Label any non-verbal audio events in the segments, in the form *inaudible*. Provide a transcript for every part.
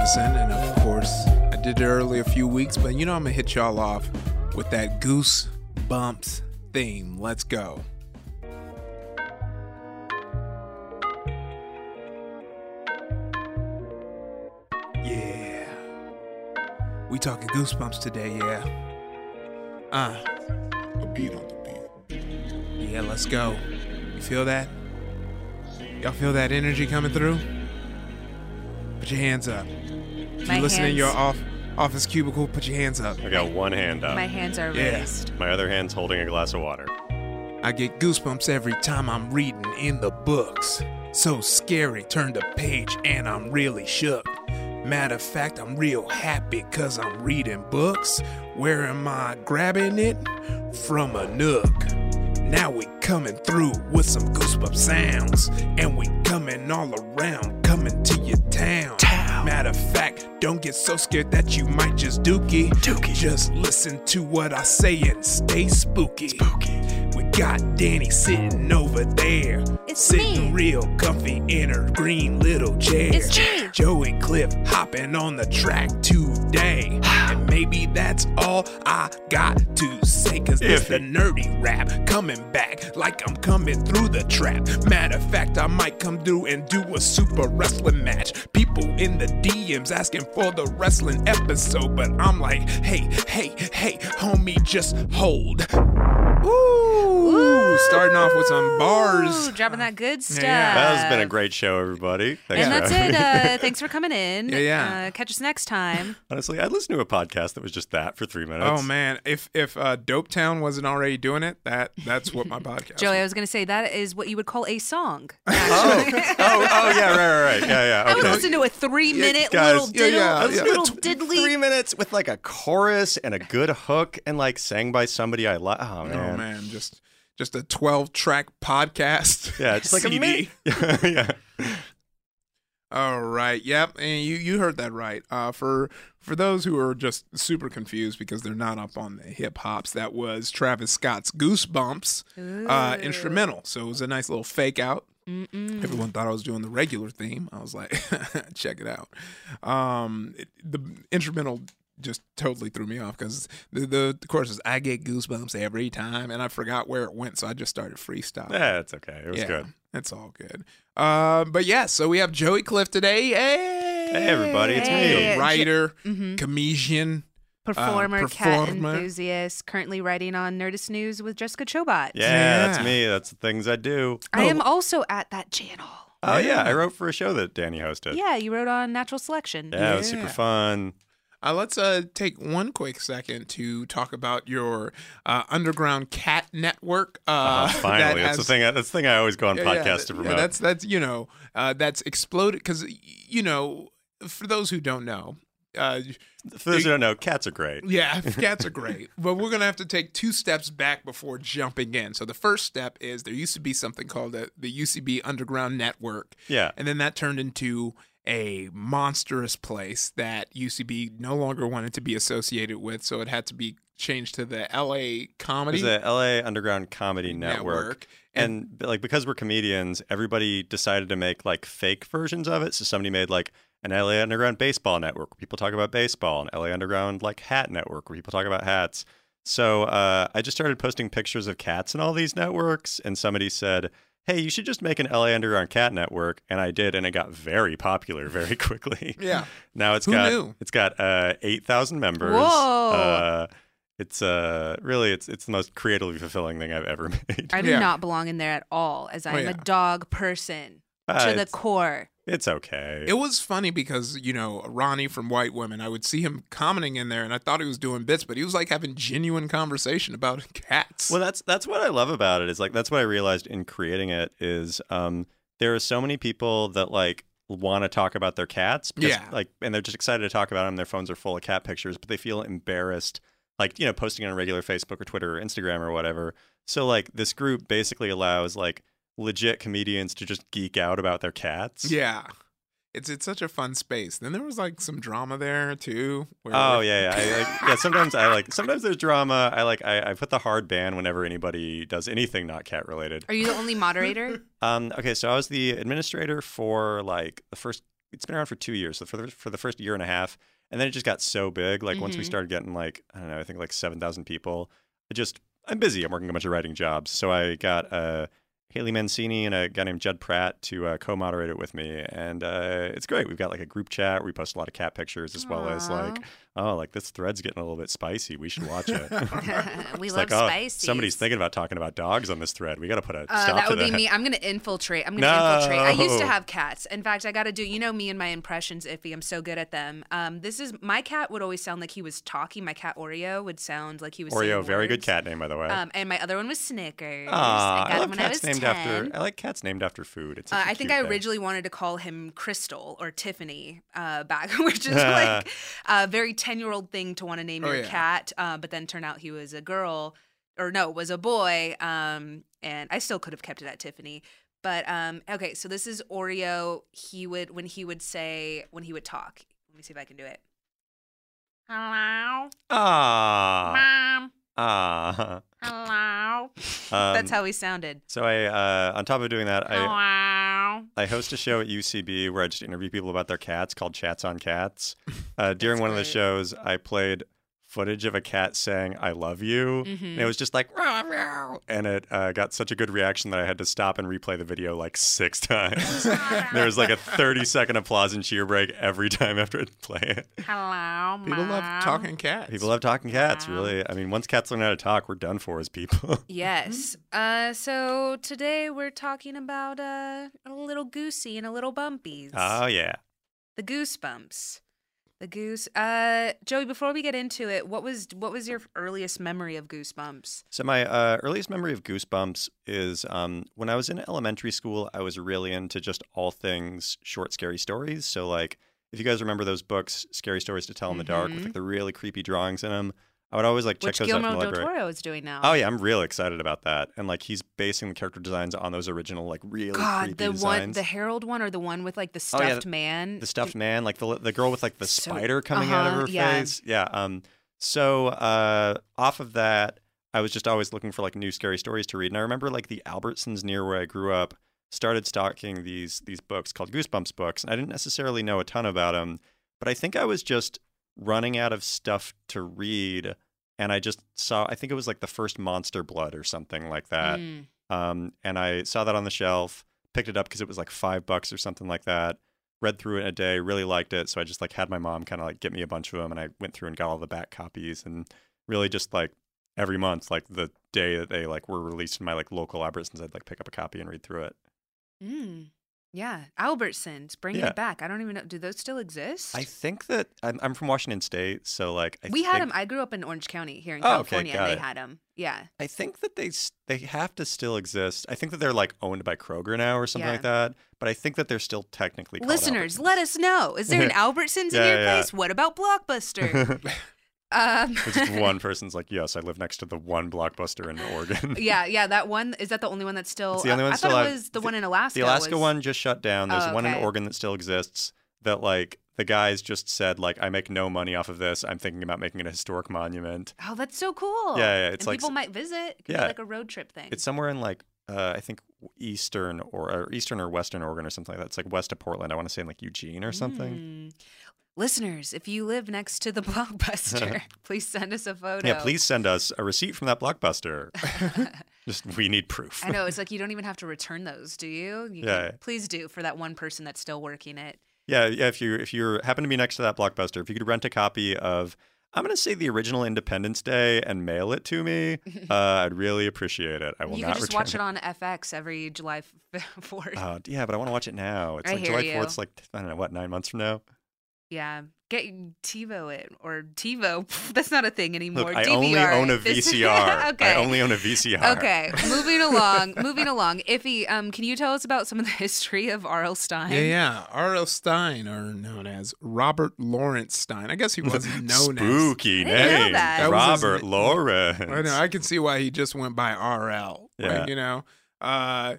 Nerdificent, and of course, I did it early a few weeks, but you know I'm gonna hit y'all off with that Goose Bumps theme. Let's go. Yeah. We talking goosebumps today, yeah. Uh. A beat on the beat. Yeah, let's go. You feel that? Y'all feel that energy coming through? Put your hands up. If My you listen in your off, office cubicle, put your hands up. I got one hand up. My hands are Yeah. raised. My other hand's holding a glass of water. I get goosebumps every time I'm reading in the books. So scary, turn the page and I'm really shook. Matter of fact, I'm real happy cause I'm reading books. Where am I grabbing it? From a nook. Now we coming through with some goosebump sounds. And we coming all around, coming to your town. Matter of fact, don't get so scared that you might just dookie. Dookie. Just listen to what I say and stay spooky. Spooky. We got Danny sitting over there. It's sitting me. real comfy in her green little chair. It's me. Joey Clift hopping on the track today. *sighs* and maybe that's all I got to say. Cause it's the nerdy rap coming back like I'm coming through the trap. Matter of fact, I might come through and do a super wrestling match. People in the DMs asking for the wrestling episode, but I'm like, hey, hey, hey, homie, just hold. Ooh, starting off with some bars. Ooh, dropping that good stuff. Yeah. That has been a great show, everybody. Thanks And for that's it. Uh, thanks for coming in. *laughs* Yeah, yeah. Uh, catch us next time. Honestly, I listened to a podcast that was just that for three minutes. Oh man, if if uh, Dope Town wasn't already doing it, that that's what my podcast. Joey, I was. was going to say that is what you would call a song. *laughs* Oh, oh, *laughs* oh, yeah, right, right, right. Yeah, yeah. I would Okay. listen to a three-minute guys, little yeah, diddle, yeah, I listened little diddly. Three minutes with like a chorus and a good hook and like sang by somebody I like. Oh, man. Oh man, just just a twelve track podcast. *laughs* Yeah, it's like a mini. *laughs* yeah. All right. Yep. And you you heard that right. Uh, for for those who are just super confused because they're not up on the hip hops, that was Travis Scott's Goosebumps uh, instrumental. So it was a nice little fake out. Mm-mm. Everyone thought I was doing the regular theme. I was like, *laughs* check it out. Um, it, the instrumental just totally threw me off because the, the the chorus is I get goosebumps every time, and I forgot where it went, so I just started freestyling. Yeah, it's okay. It was yeah, good. It's all good. Uh, but yeah, so we have Joey Clift today. Hey, Hey, everybody, it's me. Hey. Writer, Mhm. comedian. Performer, cat performer. enthusiast, currently writing on Nerdist News with Jessica Chobot. Yeah, that's me. That's the things I do. I Oh. am also at that channel. Oh, yeah. Yeah. I wrote for a show that Danny hosted. Yeah, you wrote on Natural Selection. Yeah, it was super fun. Uh, let's uh, take one quick second to talk about your uh, underground cat network. Uh, *laughs* Uh, finally, that that's the thing. That's the thing I always go on Yeah, yeah, podcasts to yeah, promote. that's that's you know uh, that's exploded because you know for those who don't know, Uh, For those who don't know, cats are great. yeah, *laughs* cats are great, *laughs* but we're gonna have to take two steps back before jumping in. So the first step is there used to be something called the, the UCB Underground Network, Yeah. and then that turned into a monstrous place that UCB no longer wanted to be associated with, so it had to be changed to the LA It Comedy was the LA Underground Comedy Network. And, b- like because we're comedians, everybody decided to make like fake versions of it. So somebody made like an LA Underground baseball network where people talk about baseball, an LA Underground like hat network where people talk about hats. So uh, I just started posting pictures of cats in all these networks, and somebody said, "Hey, you should just make an LA Underground cat network," and I did, and it got very popular very *laughs* quickly. Yeah. now it's Who got knew? it's got uh, eight thousand members. Whoa. Uh, it's uh really it's it's the most creatively fulfilling thing I've ever *laughs* made. I do Yeah. not belong in there at all, as I Oh, am yeah. a dog person to the core. it's okay. It was funny because, you know, Ronnie from White Women, I would see him commenting in there and I thought he was doing bits, but he was like having genuine conversation about *laughs* cats. Well, that's that's what I love about it. Is like that's what I realized in creating it is um there are so many people that like want to talk about their cats because, Yeah. like and they're just excited to talk about them. Their phones are full of cat pictures, but they feel embarrassed like, you know, posting on regular Facebook or Twitter or Instagram or whatever. So like this group basically allows like legit comedians to just geek out about their cats. yeah. It's it's such a fun space. Then there was like some drama there too. where- Oh *laughs* yeah, yeah. I, like, yeah. Sometimes I like. Sometimes there's drama. I like. I, I put the hard ban whenever anybody does anything not cat related. Are you the only moderator? *laughs* Um, okay, so I was the administrator for like the first. It's been around for two years. So for the for the first year and a half, and then it just got so big. Like once we Mhm. started getting like I don't know, I think like seven thousand people. I just I'm busy. I'm working a bunch of writing jobs. So I got uh, Haley Mancini and a guy named Judd Pratt to uh, co-moderate it with me, and uh, it's great. We've got like a group chat. where We post a lot of cat pictures as well as like, oh, like this thread's getting a little bit spicy. We should watch it. *laughs* *laughs* we It's love like, oh, spicy. somebody's thinking about talking about dogs on this thread. We got to put a Uh, stop that to would that. be me. I'm gonna infiltrate. I'm gonna infiltrate. I used to *laughs* have cats. In fact, I got to do. You know me and my impressions. Ify. I'm so good at them. Um, this is my cat would always sound like he was talking. My cat Oreo would sound like he was. Talking. Oreo, very good cat name by the way. Um, and my other one was Snickers. Aw, I got I him when cats I was named 10. after. I like cats named after food. It's Uh, I think I thing. originally wanted to call him Crystal or Tiffany uh, back, which is like a very 10 year old thing to want to name Oh, your yeah. cat. Uh, but then turn out he was a girl, or no, was a boy. Um, and I still could have kept it at Tiffany. But um, okay, so this is Oreo. He would, when he would say, when he would talk, let me see if I can do it. Hello, Ah, mom. Ah. Hello. Um, That's how he sounded. So I, uh, on top of doing that, I I host a show at UCB where I just interview people about their cats called Chats on Cats. Uh, during one of the shows, I played footage of a cat saying "I love you," Mm-hmm. and it was just like "Meow, meow," and it uh, got such a good reaction that I had to stop and replay the video like six *laughs* times. *laughs* there was like a 30 second applause and cheer break every time after I'd play it. Hello, People love talking cats. People love talking cats, really. I mean, once cats learn how to talk, we're done for as people. *laughs* Yes. Uh, so today we're talking about uh, a little goosey and a little bumpies. oh yeah. the goosebumps. The goose. Uh, Joey. Before we get into it, what was what was your earliest memory of goosebumps? So my uh, earliest memory of Goosebumps is um, when I was in elementary school. I was really into just all things short, scary stories. So like, if you guys remember those books, "Scary Stories to Tell in the Dark," with like the really creepy drawings in them, I would always like check Which those out from the del library. Toro is doing now. Oh yeah, I'm real excited about that. And like, he's basing the character designs on those original like really God, creepy the designs. one, the Harold one, or the one with like the Oh, stuffed yeah, the- man. the stuffed man, like the the girl with like the So- spider coming out of uh-huh, her yeah. face. Yeah. Um. So uh, off of that, I was just always looking for like new scary stories to read, and I remember like the Albertsons near where I grew up started stocking these these books called Goosebumps books, and I didn't necessarily know a ton about them, but I think I was just running out of stuff to read, and I just saw. I think it was like the first Monster Blood or something like that. Mm. Um, and I saw that on the shelf, picked it up because it was like five bucks or something like that. Read through it in a day, really liked it. So I just like had my mom kind of like get me a bunch of them, and I went through and got all the back copies, and really just like every month, like the day that they like were released in my like local Albertsons, I'd like pick up a copy and read through it. Mm. Yeah, Albertsons, bring Yeah. it back. I don't even know. Do those still exist? I think that I'm, I'm from Washington State, so like I we had them. I grew up in Orange County here in Oh, okay, California, got and it. they had them. Yeah. I think that they they have to still exist. I think that they're like owned by Kroger now or something Yeah. like that. But I think that they're still technically Listeners, let us know. Is there an *laughs* Albertsons Yeah, in your place? What about Blockbuster? *laughs* um, just *laughs* one person's like, yes, I live next to the one blockbuster in Oregon. yeah, *laughs* yeah. That one is that the only one that's still. It's the only one I still thought it was the The- one in Alaska. The Alaska was- one just shut down. There's Oh, one in. Oregon that still exists. That like the guys just said like, I make no money off of this. I'm thinking about making it a historic monument. Oh, that's so cool. Yeah, yeah, it's and like people might visit. It could Yeah. be like a road trip thing. It's somewhere in like uh, I think eastern or, or eastern or western Oregon or something like that. It's like west of Portland. I want to say in like Eugene or something. Mm. Listeners, if you live next to the *laughs* Blockbuster, *laughs* please send us a photo. Yeah, please send us a receipt from that blockbuster. *laughs* just we need proof. I know it's like you don't even have to return those, do you? you Yeah. can- please do for that one person that's still working it. Yeah, yeah. If you if you happen to be next to that blockbuster, if you could rent a copy of, I'm gonna say the original Independence Day and mail it to me, uh, I'd really appreciate it. I will you not can just watch it on FX every July fourth. Uh, yeah, but I want to watch it now. It's I like July you. Fourth. like I don't know what nine months from now. Yeah, get TiVo it or TiVo. *laughs* That's not a thing anymore. Look, I DVR *laughs* only own a VCR. okay. I only own a VCR. Okay, moving along, moving along. Ify, um, can you tell us about some of the *laughs* history of R.L. Stine? Yeah, yeah. R.L. Stine, or known as Robert Lawrence Stine. I guess he wasn't known as. Spooky I didn't know name, that. That was his Robert name. Lawrence. I know. I can see why he just went by R.L. Yeah. Right, you know. Uh,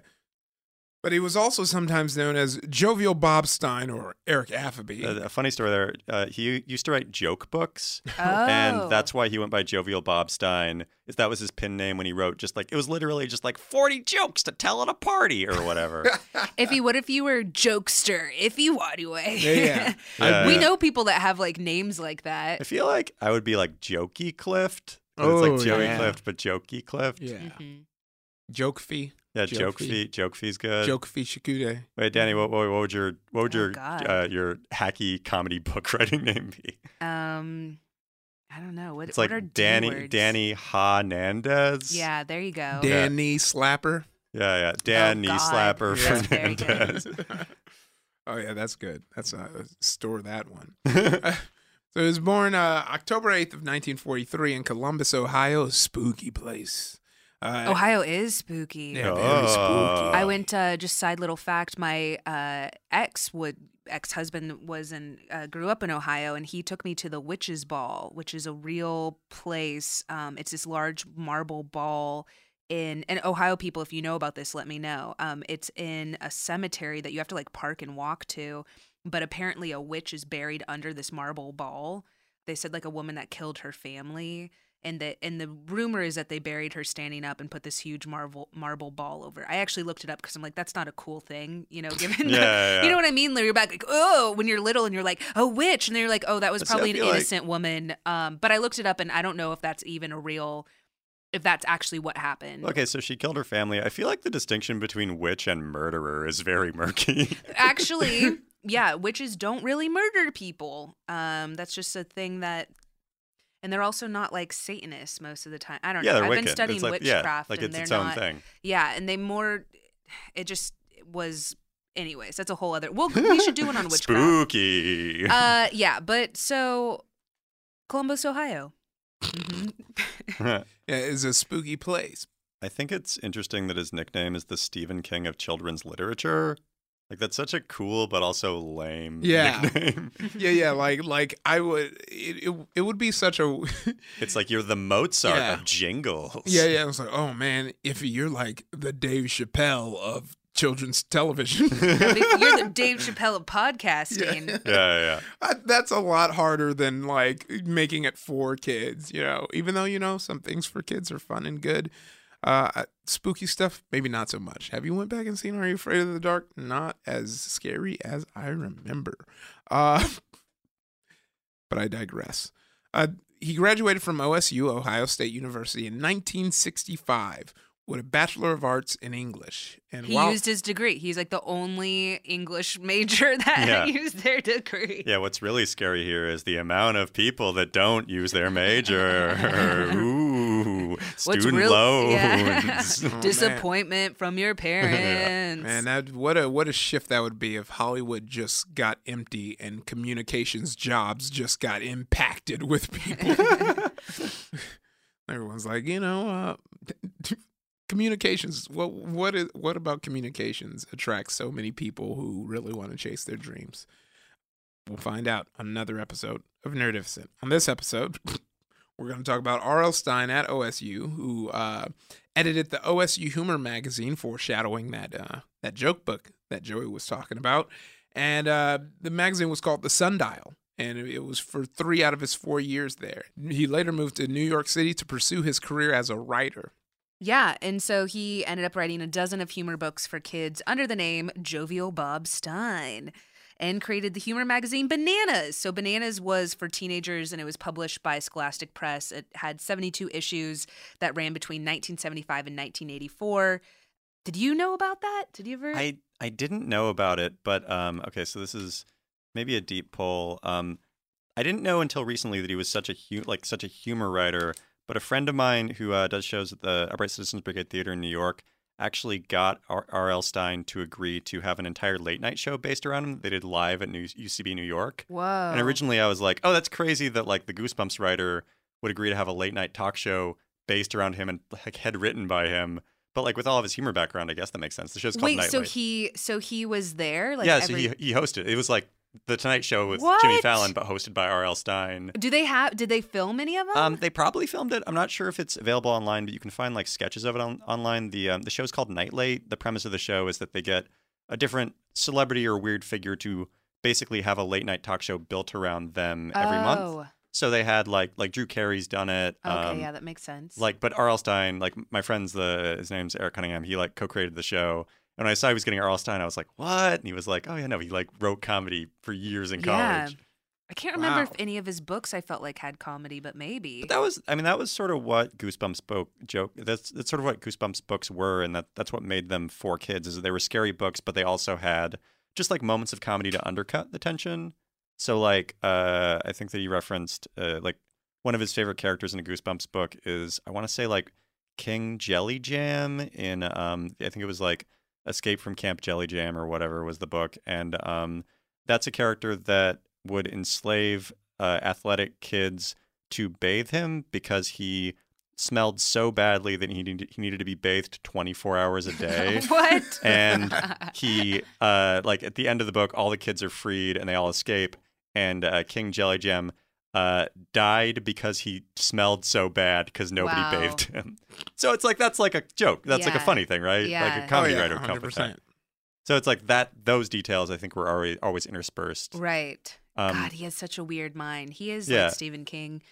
but he was also sometimes known as Jovial Bob Stine or Eric Affabee. Uh, a funny story there. Uh, he used to write joke books, Oh. and that's why he went by Jovial Bob Stine. Is that was his pin name when he wrote, just like it was literally just like forty jokes to tell at a party or whatever. *laughs* Ify, what if you were jokester? if Ify Nwadiwe. Yeah, yeah. *laughs* Yeah. we know people that have like names like that. I feel like I would be like Jokey Clift. Oh, it's like Joey yeah. Clift, but Jokey Clift. yeah. Mhm. Joke fee. Yeah, Joke Joke Fee. Fee. Joke Fee's good. Joke fee Shikude. Wait, Danny, what, what, what would your what would Oh, your uh, your hacky comedy book *laughs* writing name be? Um, I don't know. What, It's what are like D Danny words? Danny Hernandez. Yeah, there you go. Danny Slapper. yeah, yeah. Danny God. Slapper Yeah. Fernandez. *laughs* *laughs* oh yeah, that's good. That's uh, store that one. So he was born uh, October 8th of 1943 in Columbus, Ohio, a spooky place. Uh, Ohio is spooky. Yeah, very spooky. I went uh, just side little fact. My uh, ex would ex husband was in uh, grew up in Ohio, and he took me to the Witch's Ball, which is a real place. Um, it's this large marble ball in and Ohio people. If you know about this, let me know. Um, it's in a cemetery that you have to like park and walk to, but apparently a witch is buried under this marble ball. They said like a woman that killed her family and the and the rumor is that they buried her standing up and put this huge marble marble ball over. I actually looked it up because I'm like, that's not a cool thing, you know. *laughs* Given, Yeah, the, yeah, you know what I mean? Like, You're back like, oh, when you're little and you're like, a witch, and then you're like, oh, that was probably an feel like- innocent woman. Um, but I looked it up and I don't know if that's even a real, if that's actually what happened. Okay, so she killed her family. I feel like the distinction between witch and murderer is very murky. *laughs* actually, yeah, witches don't really murder people. Um, that's just a thing that. And they're also not like Satanists most of the time. I don't yeah, know. they're I've wicked. been studying like, witchcraft, yeah, like and it's they're its own not. thing. Yeah, and they more. It just was. Anyways, that's a whole other. Well, we should do one on *laughs* witchcraft. Spooky. Uh, yeah, but so Columbus, Ohio. Mhm. *laughs* yeah, it's a spooky place. I think it's interesting that his nickname is the Stephen King of children's literature. Like that's such a cool but also lame Yeah. *laughs* nickname. Yeah, yeah, like like I would it it, it would be such a *laughs* it's like you're the Mozart Yeah. of jingles. Yeah, yeah, I was like, "Oh man, if you're like the Dave Chappelle of children's television." *laughs* You're the *laughs* Dave Chappelle of podcasting. Yeah, yeah, yeah. I- That's a lot harder than like making it for kids, you know. Even though you know some things for kids are fun and good, uh, spooky stuff maybe not so much. Have you went back and seen Are You Afraid of the Dark? Not as scary as I remember. Uh, *laughs* but I digress. Uh, he graduated from OSU, Ohio State University, in 1965 with a Bachelor of Arts in English. And He while used his degree. He's like the only English major *laughs* that Yeah. used their degree. Yeah, what's really scary here is the amount of people that don't use their major. *laughs* Ooh. what's Student real loans. *laughs* Oh, man. disappointment from your parents. Man, that what a what a shift that would be if Hollywood just got empty and communications jobs just got impacted with people. Everyone's like, you know, uh, communications. What what is what about communications attracts so many people who really want to chase their dreams? We'll find out on another episode of Nerdificent. On this episode, *laughs* we're going to talk about R.L. Stine at OSU, who uh, edited the OSU Humor magazine, foreshadowing that uh, that joke book that Joey was talking about. And uh, the magazine was called The Sundial, and it was for three out of his four years there. He later moved to New York City to pursue his career as a writer. Yeah, and so he ended up writing a dozen of humor books for kids under the name Jovial Bob Stine and created the humor magazine Bananas. So Bananas was for teenagers and it was published by Scholastic Press. It had 72 issues that ran between 1975 and 1984. Did you know about that? Did you ever? I I didn't know about it, but um, okay, so this is maybe a deep pull. Um, I didn't know until recently that he was such a hu- like such a humor writer. But a friend of mine who uh, does shows at the Upright Citizens Brigade Theater in New York actually got R.L. Stine to agree to have an entire late night show based around him. They did live at New- UCB New York. Whoa. And originally I was like, oh, that's crazy that like the Goosebumps writer would agree to have a late night talk show based around him and like head written by him. But like with all of his humor background, I guess that makes sense. The show's called Wait, Night so he so he was there? Like yeah, every... so he he hosted. It was like the Tonight Show with Jimmy Fallon, but hosted by R.L. Stine. Do they have? Did they film any of them? Um, they probably filmed it. I'm not sure if it's available online, but you can find like sketches of it on, online. The um, the show's called Night Late. The premise of the show is that they get a different celebrity or weird figure to basically have a late night talk show built around them every month. Oh. So they had like like Drew Carey's done it. Okay, um, yeah, that makes sense. Like, but R.L. Stine, like my friend's the his name's Eric Cunningham. He like co-created the show. And when I saw he was getting R.L. Stine, I was like, "What?" And he was like, "Oh yeah, no, he like wrote comedy for years in Yeah. college." I can't remember Wow. if any of his books I felt like had comedy, but maybe. But that was, I mean, that was sort of what Goosebumps book joke. That's that's sort of what Goosebumps books were, and that that's what made them for kids. Is that they were scary books, but they also had just like moments of comedy to undercut the tension. So like, uh, I think that he referenced uh, like one of his favorite characters in a Goosebumps book is I want to say like King Jelly Jam in um I think it was like Escape from Camp Jelly Jam or whatever was the book, and um that's a character that would enslave uh, athletic kids to bathe him because he smelled so badly that he needed, he needed to be bathed 24 hours a day. *laughs* what? and *laughs* he uh like at the end of the book all the kids are freed and they all escape and uh, king jelly jam uh died because he smelled so bad because nobody Wow. bathed him *laughs* so it's like that's like a joke that's like a funny thing right like a comedy oh, yeah, writer would come with that 100%. so it's like that those details i think were already always interspersed right. um God, he has such a weird mind. He is yeah. like Stephen King.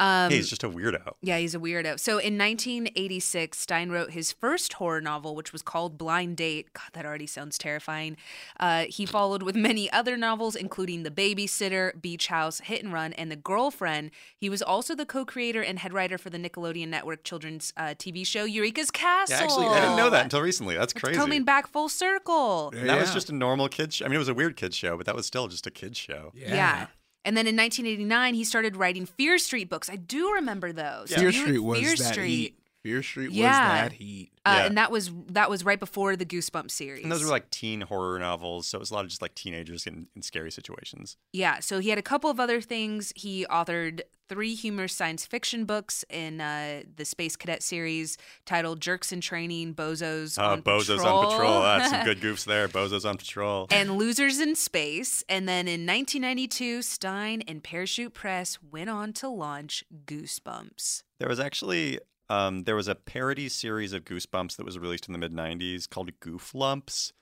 Um, he's just a weirdo Yeah, he's a weirdo. So in 1986, Stine wrote his first horror novel, which was called Blind Date. God, that already sounds terrifying. Uh, he followed with many other novels, including The Babysitter, Beach House, Hit and Run, and The Girlfriend. He was also the co creator and head writer for the Nickelodeon Network children's uh, TV show Eureka's Castle. yeah, actually i didn't know that until recently that's It's crazy coming back full circle. And that was just a normal kids show. i mean it was a weird kids show but that was still just a kids show Yeah. And then in 1989, he started writing Fear Street books. I do remember those. Yeah. Fear Street was Fear that Street. Fear Street Yeah. was that heat. Uh, Yeah. And that was that was right before the Goosebumps series. And those were like teen horror novels, so it was a lot of just like teenagers in, in scary situations. Yeah, so he had a couple of other things. He authored three humorous science fiction books in uh, the Space Cadet series titled Jerks in Training, Bozos Uh, on Bozos Patrol. on Patrol. That's some *laughs* good goofs there. Bozos on Patrol. and Losers in Space. And then in 1992, Stine and Parachute Press went on to launch Goosebumps. There was actually um, there was a parody series of Goosebumps that was released in the mid '90s called Goof Lumps.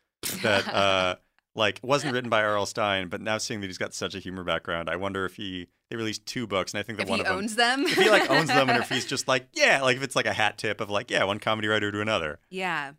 That *laughs* uh, like wasn't written by R.L. Stine, but now seeing that he's got such a humor background, I wonder if he they released two books, and I think that If one of them owns them. if he like owns them, and if *laughs* he's just like yeah, like if it's like a hat tip of like yeah, one comedy writer to another. Yeah.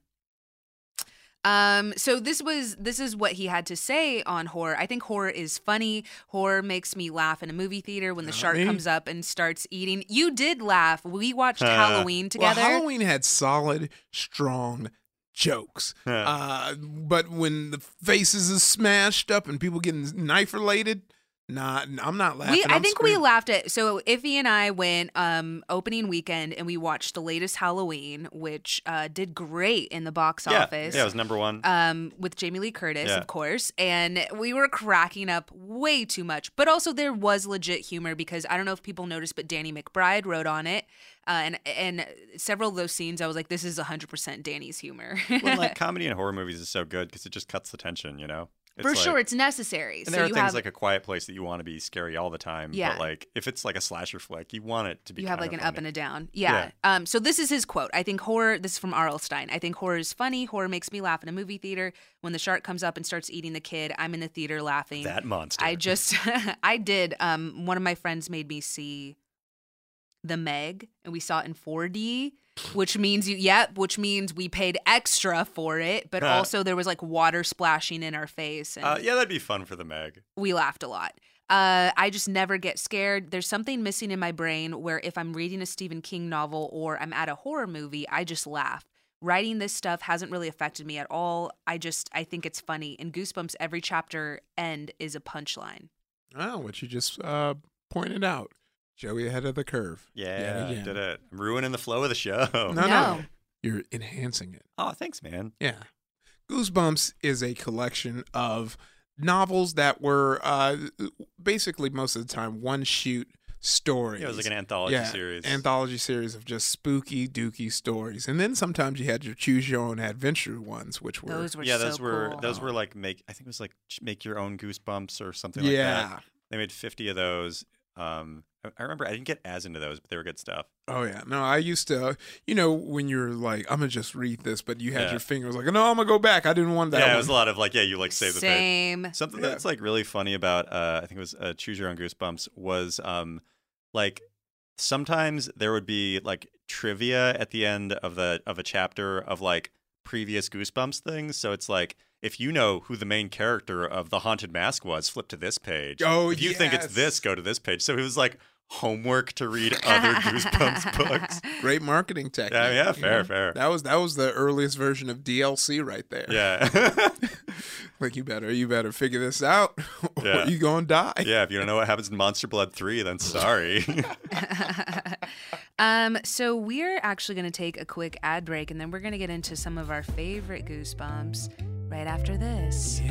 Um, so this was this is what he had to say on horror. I think horror is funny. Horror makes me laugh in a movie theater when the shark me. comes up and starts eating. You did laugh. We watched Halloween together. Well, Halloween had solid, strong jokes. uh, but when the faces is smashed up and people getting knife related, Not, I'm not laughing. We, I I'm think we laughed at. So Ify and I went um, opening weekend and we watched the latest Halloween, which uh, did great in the box yeah, office. yeah, it was number one. um, with Jamie Lee Curtis, Yeah. of course, and we were cracking up way too much. But also, there was legit humor because I don't know if people noticed, but Danny McBride wrote on it, uh, and and several of those scenes, I was like, this is 100% Danny's humor. well, like *laughs* comedy and horror movies is so good because it just cuts the tension, you know. It's For like- sure, it's necessary. And so there are things have like A Quiet Place that you want to be scary all the time. Yeah. But like if it's like a slasher flick, you want it to be. you have like an up and a down. Yeah. Um. So this is his quote. I think horror. This is from R.L. Stine. I think horror is funny. Horror makes me laugh in a movie theater. When the shark comes up and starts eating the kid, I'm in the theater laughing. that monster. I just *laughs* I did. Um, one of my friends made me see the Meg, and we saw it in 4D, which means you yep, which means we paid extra for it, but Huh. also there was like water splashing in our face, and Uh, yeah, that'd be fun for the Meg. we laughed a lot. Uh, I just never get scared. There's something missing in my brain where if I'm reading a Stephen King novel or I'm at a horror movie, I just laugh. Writing this stuff hasn't really affected me at all. I just I think it's funny. In Goosebumps, every chapter end is a punchline. Oh, what you just uh, pointed out. Joey ahead of the curve. Yet Yeah, again. did it. I'm ruining the flow of the show. No, no, No. You're enhancing it. Oh, thanks, man. Yeah. Goosebumps is a collection of novels that were uh, basically most of the time one shoot stories. Yeah, it was like an anthology yeah, series. Anthology series of just spooky, dooky stories. And then sometimes you had your choose your own adventure ones, which were. Those were yeah, so those were cool. those were like make. I think it was like make your own goosebumps or something like that. yeah. They made 50 of those. Um, I, I remember I didn't get as into those, but they were good stuff. Oh yeah, no, I used to, you know, when you're like, I'm gonna just read this, but you had Yeah. your fingers like, no, I'm gonna go back. I didn't want that. yeah, one. it was a lot of like, yeah, you like save the page. Same. Something Yeah. that's like really funny about uh, I think it was uh, Choose Your Own Goosebumps was um, like sometimes there would be like trivia at the end of the of a chapter of like previous Goosebumps things. So it's like if you know who the main character of the haunted mask was, flip to this page. Oh, if you think it's this, go to this page. So it was like homework to read *laughs* other Goosebumps books. Great marketing technique. yeah, you fair, know? fair. That was that was the earliest version of DLC right there. Yeah. *laughs* *laughs* like you better you better figure this out, or Yeah. you gonna die. yeah, if you don't know what happens in Monster Blood 3, then sorry. um, so we're actually going to take a quick ad break, and then we're going to get into some of our favorite goosebumps right after this.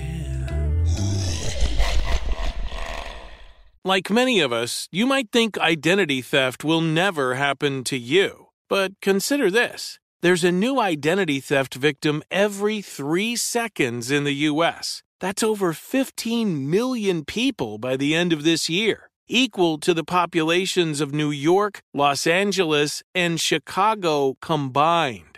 Like many of us, you might think identity theft will never happen to you. But consider this there's a new identity theft victim every three seconds in the U.S. That's over 15 million people by the end of this year, equal to the populations of New York, Los Angeles, and Chicago combined.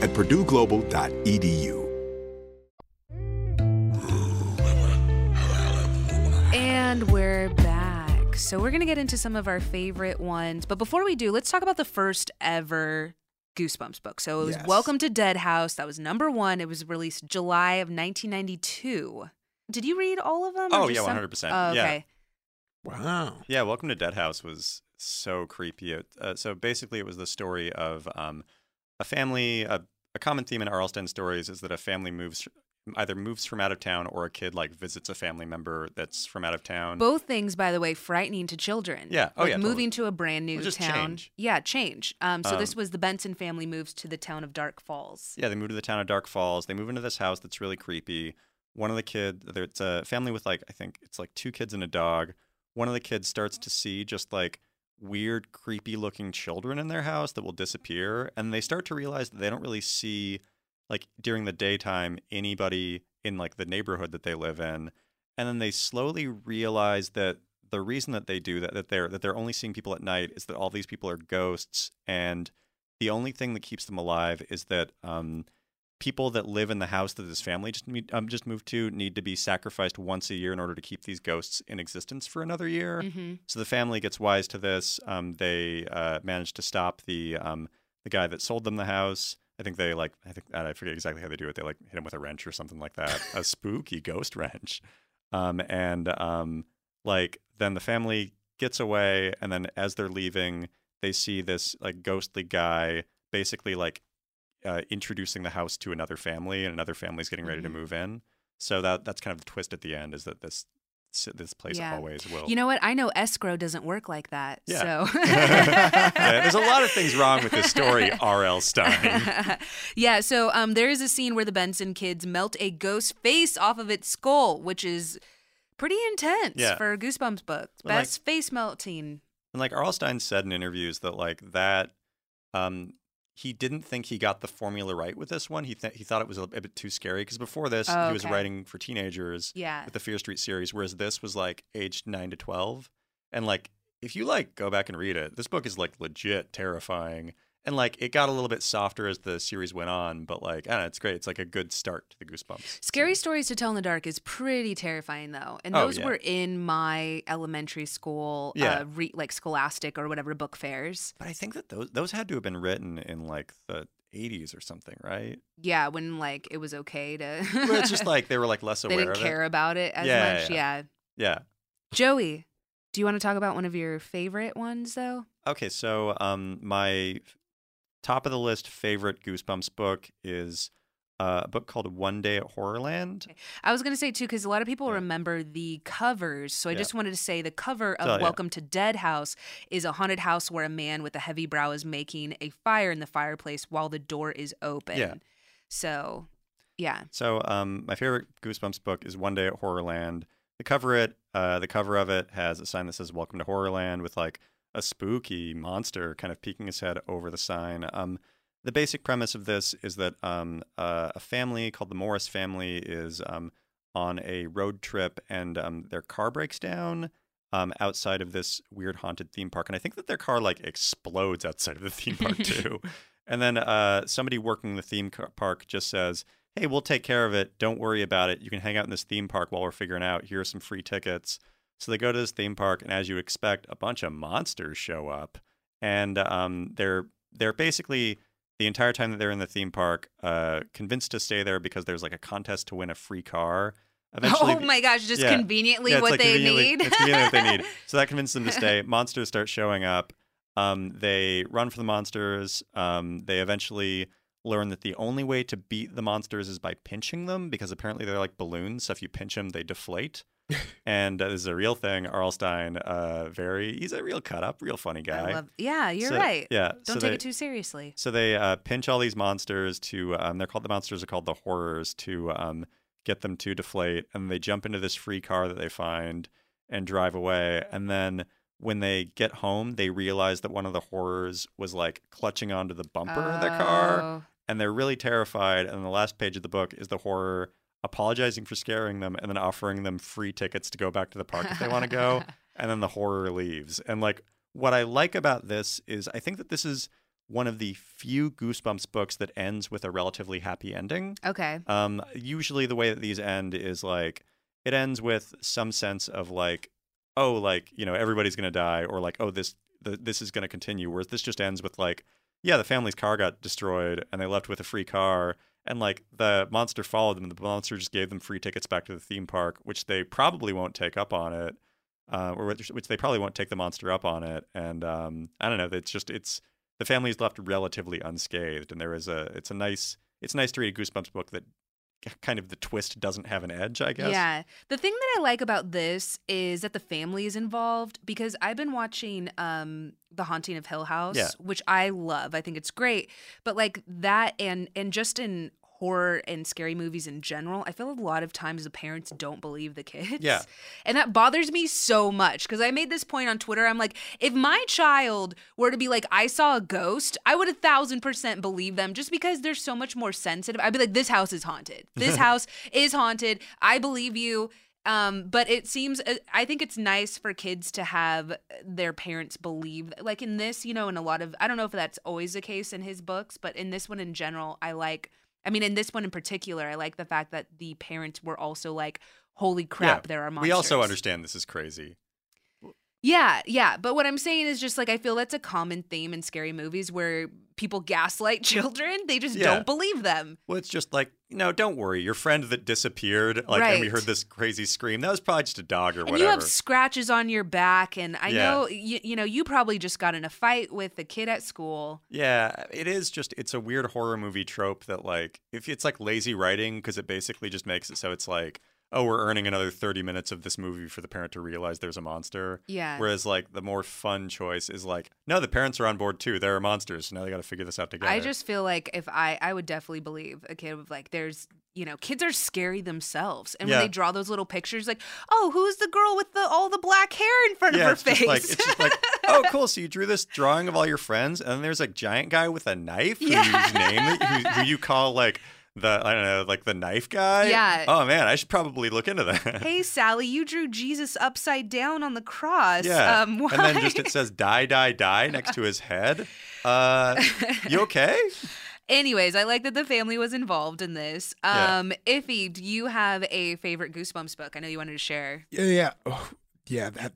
at purdueglobal.edu. And we're back. So we're going to get into some of our favorite ones. But before we do, let's talk about the first ever Goosebumps book. So it was Yes. Welcome to Dead House. That was number one. It was released July of 1992. Did you read all of them? Oh, yeah, 100%. Oh, Yeah. okay. Wow. Yeah, Welcome to Dead House was so creepy. It, uh, so basically, it was the story of um, a family. A, a common theme in R.L. Stine stories is that a family moves either moves from out of town or a kid like visits a family member that's from out of town. Both things, by the way, frightening to children. Yeah. Oh, like yeah, Moving totally. to a brand new Well, just town. change. Yeah, change. Um, so this Um, was the Benson family moves to the town of Dark Falls. Yeah, they move to the town of Dark Falls. They move into this house that's really creepy. One of the kids, it's a family with like I think it's like two kids and a dog. One of the kids starts to see just like weird, creepy looking children in their house that will disappear, and they start to realize that they don't really see like during the daytime anybody in like the neighborhood that they live in, and then they slowly realize that the reason that they do that that they're that they're only seeing people at night is that all these people are ghosts and the only thing that keeps them alive is that um, people that live in the house that this family just um, just moved to need to be sacrificed once a year in order to keep these ghosts in existence for another year. hmm So the family gets wise to this. Um, they uh, manage to stop the um, the guy that sold them the house. I think they like I think I forget exactly how they do it. They like hit him with a wrench or something like that, a *laughs* spooky ghost wrench. Um, and um, like then the family gets away, and then as they're leaving, they see this like ghostly guy basically like uh, introducing the house to another family, and another family's getting ready to Mhm. move in. So that that's kind of the twist at the end is that this this place Yeah. always will. You know what? I know escrow doesn't work like that. Yeah. So *laughs* yeah, there's a lot of things wrong with this story, *laughs* R.L. Stine. *laughs* yeah, so um, there is a scene where the Benson kids melt a ghost face off of its skull, which is pretty intense Yeah. for Goosebumps book. Well, like- Best face melting. And like R.L. Stine said in interviews that like that, um, he didn't think he got the formula right with this one. He th- he thought it was a, a bit too scary because before this Oh, he was okay. writing for teenagers Yeah. with the Fear Street series, whereas this was like aged nine to twelve. And like if you like go back and read it, this book is like legit terrifying. And like it got a little bit softer as the series went on, but like I don't know, it's great. It's like a good start to the Goosebumps. Scary. Stories to Tell in the Dark is pretty terrifying, though. And Oh, those yeah. were in my elementary school, Yeah. uh, re- like Scholastic or whatever book fairs. But I think that those those had to have been written in like the 80s or something, right? Yeah, when like it was okay to. *laughs* Where it's just like they were like less aware. they didn't of care it. about it as Yeah, much. yeah. Yeah. Yeah. Joey, do you want to talk about one of your favorite ones, though? Okay, so um my top of the list favorite Goosebumps book is uh, a book called One Day at Horrorland. I was going to say too, because a lot of people Yeah. remember the covers. So I Yeah. just wanted to say the cover of So, yeah. Welcome to Dead House is a haunted house where a man with a heavy brow is making a fire in the fireplace while the door is open. Yeah. So, yeah. So um my favorite Goosebumps book is One Day at Horrorland. The cover it uh the cover of it has a sign that says Welcome to Horrorland with like a spooky monster kind of peeking his head over the sign. Um the basic premise of this is that um, uh, a family called the Morris family is um, on a road trip and um, their car breaks down um, outside of this weird haunted theme park. And I think that their car like explodes outside of the theme park *laughs* too. and then uh, somebody working the theme car- park just says, Hey, we'll take care of it. Don't worry about it. You can hang out in this theme park while we're figuring out. Here are some free tickets. So they go to this theme park, and as you expect, a bunch of monsters show up, and um, they're they're basically the entire time that they're in the theme park, uh, convinced to stay there because there's like a contest to win a free car. Eventually, *laughs* oh my gosh, just yeah. conveniently Yeah, what like they conveniently- need. It's conveniently what they need. *laughs* So that convinced them to stay. Monsters start showing up. Um, they run for the monsters. Um, they eventually learn that the only way to beat the monsters is by pinching them because apparently they're like balloons. So if you pinch them, they deflate. And uh, this is a real thing. R.L. Stine, uh, very he's a real cut up, real funny guy. Love, yeah, you're So- right. Yeah. Don't so take they- it too seriously. so they uh, pinch all these monsters to um, they're called the monsters are called the horrors to um, get them to deflate, and they jump into this free car that they find and drive away. And then when they get home, they realize that one of the horrors was like clutching onto the bumper of the car, Oh. and they're really terrified. And the last page of the book is the horror apologizing for scaring them and then offering them free tickets to go back to the park if they want to go. *laughs* And then the horror leaves. And like what I like about this is I think that this is one of the few Goosebumps books that ends with a relatively happy ending. Okay. Um, usually the way that these end is like it ends with some sense of like, oh, like you know everybody's gonna die, or like oh this the, this is gonna continue. Whereas this just ends with like, yeah, the family's car got destroyed and they left with a free car, and like the monster followed them. The monster just gave them free tickets back to the theme park, which they probably won't take up on it, uh, or which, which they probably won't take the monster up on it. And um, I don't know. It's just it's the family is left relatively unscathed, and there is a it's a nice it's nice to read a Goosebumps book that kind of the twist doesn't have an edge. I guess. Yeah. The thing that I like about this is that the family is involved because I've been watching um The Haunting of Hill House, Yeah. which I love. I think it's great. But like that and and just in horror and scary movies in general, I feel a lot of times the parents don't believe the kids. Yeah. And that bothers me so much because I made this point on Twitter. I'm like, if my child were to be like, I saw a ghost, I would a thousand percent believe them just because they're so much more sensitive. I'd be like, this house is haunted. *laughs* This house is haunted. I believe you. Um, but it seems, uh, I think it's nice for kids to have their parents believe, like in this, you know, in a lot of, I don't know if that's always the case in his books, but in this one in general, I like, I mean, in this one in particular, I like the fact that the parents were also like, holy crap, Yeah. there are monsters. We also understand this is crazy. Yeah, yeah. But what I'm saying is just like I feel that's a common theme in scary movies where people gaslight *laughs* children. They just Yeah. don't believe them. Well, it's just like, no, don't worry. Your friend that disappeared, like, and we heard this crazy scream. That was probably just a dog or And whatever. you have scratches on your back and I Yeah. know you, you know you probably just got in a fight with a kid at school. Yeah, it is just it's a weird horror movie trope that like if it's like lazy writing because it basically just makes it so it's like oh we're earning another 30 minutes of this movie for the parent to realize there's a monster. Yeah. Whereas like the more fun choice is like no the parents are on board too. There are monsters. So now they got to figure this out together. I just feel like if I I would definitely believe a kid with like there's you know kids are scary themselves and Yeah. when they draw those little pictures like oh who's the girl with the all the black hair in front yeah, of her face like it's just like *laughs* oh cool. So you drew this drawing of all your friends, and then there's a giant guy with a knife Yeah. whose name who, who you call like the I don't know like the knife guy. Yeah. Oh man, I should probably look into that. *laughs* hey Sally you drew Jesus upside down on the cross Yeah. um why? And then just it says die, die, die next to his head. Uh, you *laughs* okay? Anyways, I like that the family was involved in this. Yeah. Um, Ify, do you have a favorite Goosebumps book? I know you wanted to share. Yeah, yeah. Oh, yeah, that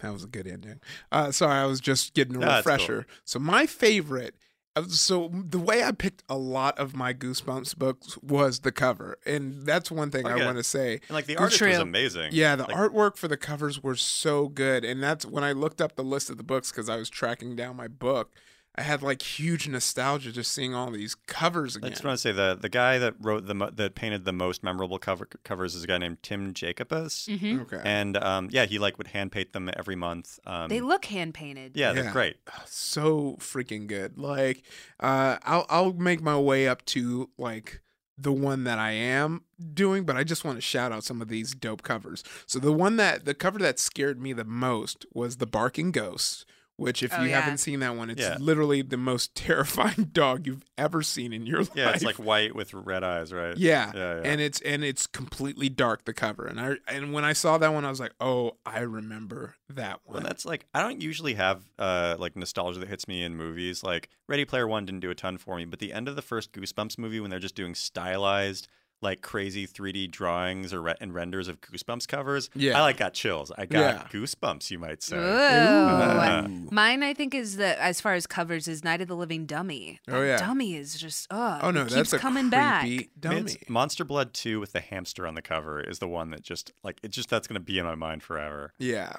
that was a good ending. Uh, sorry, I was just getting a No, that's cool. refresher. So my favorite. Uh, So the way I picked a lot of my Goosebumps books was the cover, and that's one thing Okay. I want to say. And like the Well, artist was amazing. Yeah, the Like, artwork for the covers were so good, and that's when I looked up the list of the books because I was tracking down my book. I had like huge nostalgia just seeing all these covers again. I just want to say the the guy that wrote the that painted the most memorable cover covers is a guy named Tim Jacobus, Mm-hmm. Okay, and um, yeah, he like would hand paint them every month. Um, They look hand painted. yeah, they're Yeah. great. so freaking good. Like, uh, I'll I'll make my way up to like the one that I am doing, but I just want to shout out some of these dope covers. So the one that the cover that scared me the most was the barking ghost. Which, if Oh, you yeah. haven't seen that one, it's Yeah. literally the most *laughs* terrifying dog you've ever seen in your life. Yeah, it's like white with red eyes, right? Yeah. yeah, yeah. and it's and it's completely dark the cover, and I and when I saw that one, I was like, oh, I remember that Well, one. that's like I don't usually have uh like nostalgia that hits me in movies. Like Ready Player One didn't do a ton for me, but the end of the first Goosebumps movie when they're just doing stylized like crazy 3D drawings or re- and renders of Goosebumps covers, Yeah. I like got chills. I got Yeah. goosebumps, you might say. Ooh. Mine, I think, is the as far as covers is Night of the Living Dummy. Oh, yeah. Dummy is just oh, Oh no, it keeps that's a coming creepy back. Dummy. it's Monster Blood 2 with the hamster on the cover is the one that just like it just that's gonna be in my mind forever. Yeah.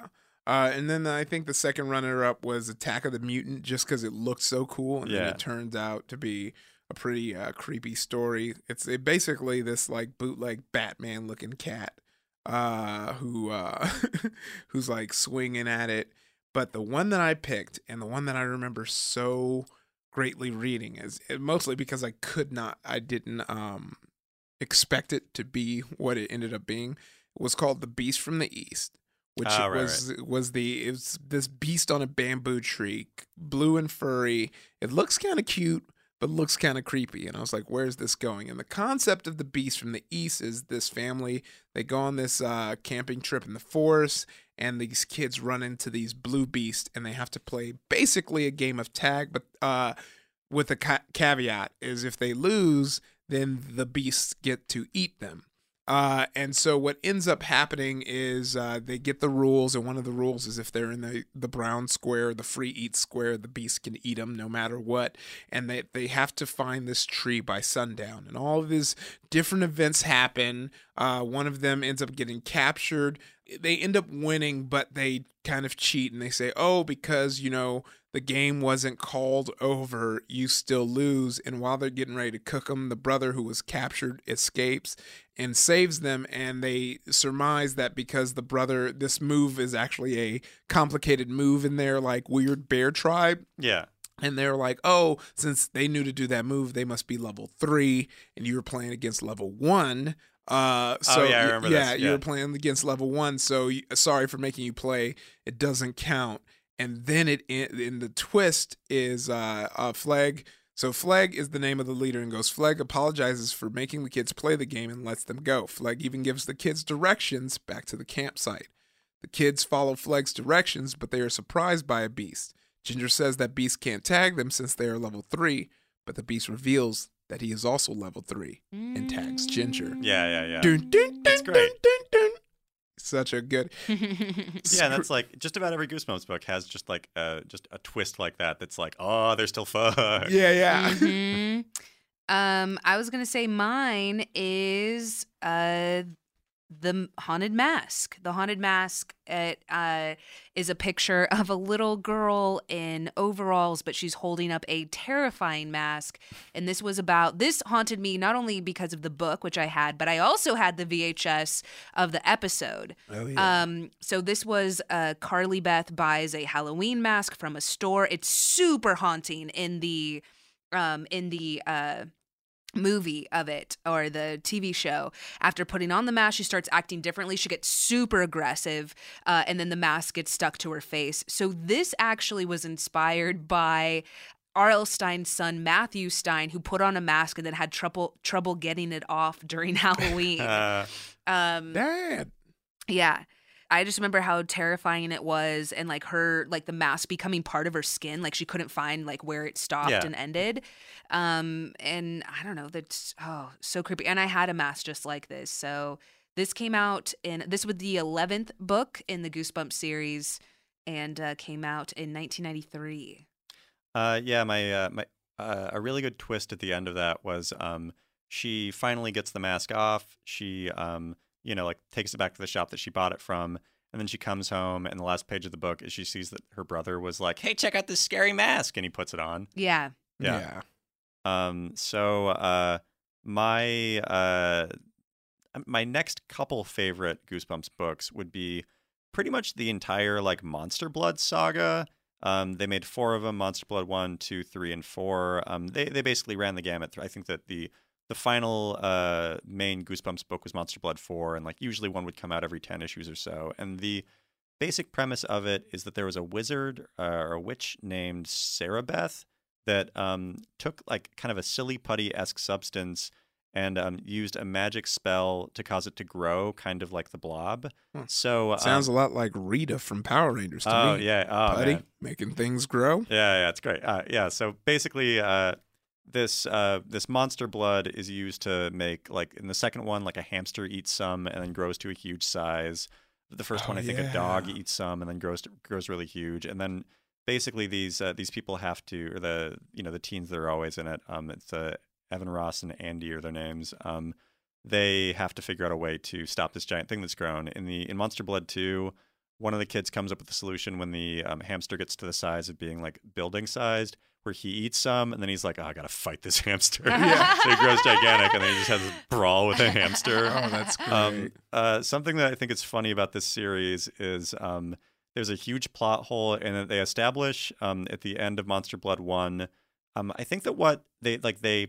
Uh, and then I think the second runner up was Attack of the Mutant, just because it looked so cool, and then it turns out to be a pretty uh, creepy story. It's it basically this like bootleg Batman looking cat, uh, who uh, *laughs* who's like swinging at it. But the one that I picked, and the one that I remember so greatly reading, is mostly because I could not, I didn't um expect it to be what it ended up being. It was called The Beast from the East which Ah, right, was was the it was this beast on a bamboo tree, blue and furry. It looks kind of cute, but looks kind of creepy. And I was like, "Where's this going?" And the concept of the beast from the east is this family they go on this uh, camping trip in the forest, and these kids run into these blue beasts, and they have to play basically a game of tag, but uh, with a ca- caveat is if they lose, then the beasts get to eat them. Uh, and so what ends up happening is uh, they get the rules, and one of the rules is if they're in the, the brown square, the free eat square, the beast can eat them no matter what. And they, they have to find this tree by sundown. And all of these different events happen. Uh, one of them ends up getting captured. They end up winning, but they kind of cheat and they say, oh, because, you know, the game wasn't called over, you still lose. And while they're getting ready to cook them, the brother who was captured escapes and saves them. And they surmise that because the brother, this move is actually a complicated move in their like weird bear tribe. Yeah. And they're like, oh, since they knew to do that move, they must be level three, and you were playing against level one. Uh, so Oh, yeah, I y- remember yeah, this, you were playing against level one. So sorry for making you play. It doesn't count. And then it in, the twist is uh, uh Fleg. So Fleg is the name of the leader and goes. Fleg apologizes for making the kids play the game and lets them go. Fleg even gives the kids directions back to the campsite. The kids follow Fleg's directions, but they are surprised by a beast. Ginger says that beast can't tag them since they are level 3, but the beast reveals that he is also level 3 and tags Ginger. Yeah, yeah, yeah. Dun, dun, That's great. dun, dun, dun. Such a good. *laughs* Yeah, and that's like just about every Goosebumps book has just like uh just a twist like that. That's like, oh, they're still fucked. Yeah, yeah. Mhm. *laughs* Um, I was gonna say mine is uh the haunted mask. The haunted mask it uh is a picture of a little girl in overalls, but she's holding up a terrifying mask. And this was about this haunted me not only because of the book, which I had, but I also had the VHS of the episode. Oh, yeah. Um, so this was uh, Carly Beth buys a Halloween mask from a store. It's super haunting in the um, in the uh, movie of it or the TV show. After putting on the mask, she starts acting differently. She gets super aggressive, uh, and then the mask gets stuck to her face. So this actually was inspired by. R.L. Stine's son Matthew Stine, who put on a mask and then had trouble trouble getting it off during *laughs* Halloween. Uh, *laughs* um, Dad. yeah. I just remember how terrifying it was and like her like the mask becoming part of her skin like she couldn't find like where it stopped Yeah. and ended. Um and I don't know that's oh so creepy and I had a mask just like this. So this came out in this was the 11th book in the Goosebumps series and uh, came out in 1993. Uh, yeah, my uh, my uh, a really good twist at the end of that was um, she finally gets the mask off. She um, you know, like takes it back to the shop that she bought it from, and then she comes home, and the last page of the book is she sees that her brother was like, "Hey, check out this scary mask," and he puts it on. Yeah. Yeah. Um, so uh, my uh, my next couple favorite Goosebumps books would be pretty much the entire like Monster Blood saga. Um, they made four of them: Monster Blood one, two, three, and four. Um, they they basically ran the gamut. I think that the the final uh, main Goosebumps book was Monster Blood four, and like usually one would come out every ten issues or so. And the basic premise of it is that there was a wizard uh, or a witch named Sarabeth that um, took like kind of a silly putty esque substance and um, used a magic spell to cause it to grow, kind of like the blob. Hmm. So um, Sounds a lot like Rita from Power Rangers to Oh me. yeah, oh Buddy, man. making things grow. Yeah, yeah, it's great. Uh, yeah, so basically, uh, this uh, this monster blood is used to make like in the second one, like a hamster eats some and then grows to a huge size. The first Oh, one, I think a dog eats some and then grows to, grows really huge. And then basically these uh, these people have to, or the you know the teens that are always in it. Um, it's uh, Evan Ross and Andy are their names. Um, they have to figure out a way to stop this giant thing that's grown. In the in Monster Blood two, one of the kids comes up with a solution when the um, hamster gets to the size of being like building sized, where he eats some and then he's like, "Oh, I gotta fight this *laughs* hamster." Yeah. *laughs* so he grows gigantic and then he just has a brawl with a *laughs* hamster. Oh, that's great. Um, uh, something that I think is funny about this series is um, there's a huge plot hole and that they establish um, at the end of Monster Blood One. Um, I think that what they like they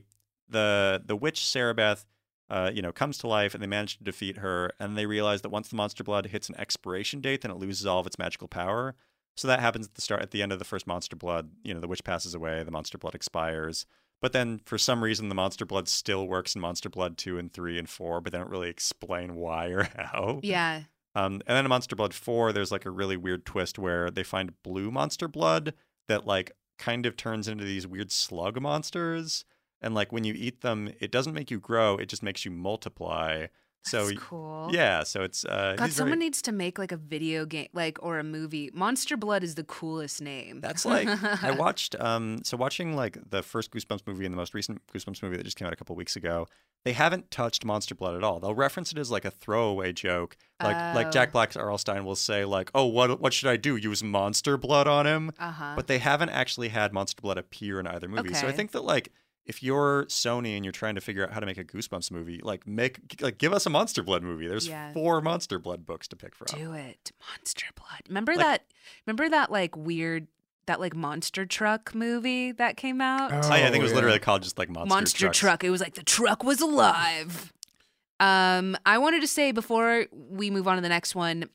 the the witch Sarabeth, uh, you know, comes to life and they manage to defeat her, and they realize that once the Monster Blood hits an expiration date, then it loses all of its magical power. So that happens at the start, at the end of the first Monster Blood. You know, the witch passes away, the Monster Blood expires. But then, for some reason, the Monster Blood still works in Monster Blood 2 and 3 and 4, but they don't really explain why or *laughs* how. Yeah. Um, and then in Monster Blood 4, there's like a really weird twist where they find blue Monster Blood that like kind of turns into these weird slug monsters. And like when you eat them, it doesn't make you grow, it just makes you multiply. So That's cool. yeah, so it's uh God, someone very- needs to make like a video game, like or a movie. Monster Blood is the coolest name. That's like I *laughs* watched um so watching like the first Goosebumps movie and the most recent Goosebumps movie that just came out a couple weeks ago. They haven't touched Monster Blood at all. They'll reference it as like a throwaway joke. Like like Oh. Jack Black R.L. Stine will say like, "Oh, what what should I do? Use Monster Blood on him?" Uh huh. But they haven't actually had Monster Blood appear in either movie. So I think that like if you're Sony and you're trying to figure out how to make a Goosebumps movie, like make like give us a Monster Blood movie. There's Yeah. four Monster Blood books to pick from. Do it, Monster Blood. Remember Like- that? Remember that like weird, that like monster truck movie that came out? Oh, yeah, I think it was yeah. literally called just like Monster, Monster Trucks. Truck. It was like the truck was alive. Um, I wanted to say before we move on to the next one.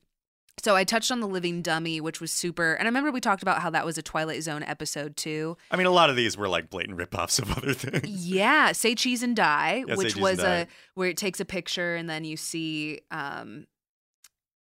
So I touched on the Living Dummy, which was super, and I remember we talked about how that was a Twilight Zone episode too. I mean, a lot of these were like blatant ripoffs of other *laughs* things. Yeah, say cheese and die, Yeah, which was Die. a where it takes a picture and then you see, um,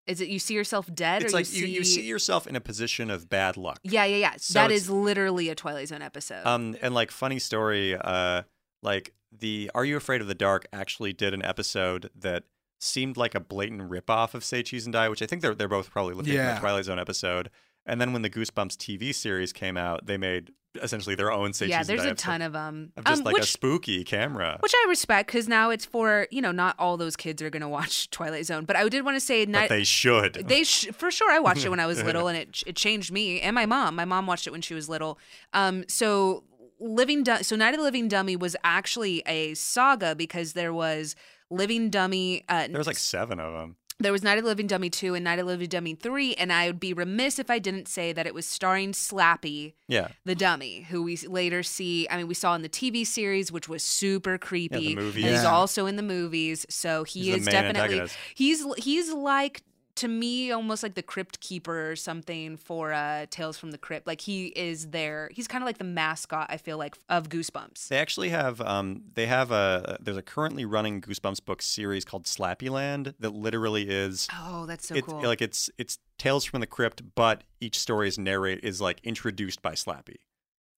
is it you see yourself dead It's or like you you, see you see yourself in a position of bad luck. Yeah, yeah, yeah. So that is literally a Twilight Zone episode. Um, and like funny story, uh, like the Are You Afraid of the Dark actually did an episode that seemed like a blatant ripoff of Say Cheese and Die, which I think they're they're both probably looking at Yeah. the Twilight Zone episode. And then when the Goosebumps TV series came out, they made essentially their own Say yeah, Cheese there's and Die there's a ton of them. of just um, like a spooky camera. which I respect because now it's for you know not all those kids are gonna watch *laughs* Twilight Zone, but I did want to say but not, they should. They sh- for sure. I watched it when I was little, *laughs* and it it changed me and my mom. My mom watched it when she was little. Um, so living Du- so Night of the Living Dummy was actually a saga because there was Living Dummy. Uh, there was like seven of them. there was Night of the Living Dummy two and Night of the Living Dummy three, and I would be remiss if I didn't say that it was starring Slappy, Yeah. the dummy, who we later see. I mean, we saw in the TV series, which was super creepy. movies. And he's also in the movies, so he He's the is definitely antagonist. he's he's like to me almost like the crypt keeper or something for uh tales from the crypt. Like he is there. He's kind of like the mascot i feel like of goosebumps. They actually have um they have a there's a currently running Goosebumps book series called Slappyland that literally is oh that's so it's cool. like it's it's tales from the crypt, but each story is narrate is like introduced by Slappy.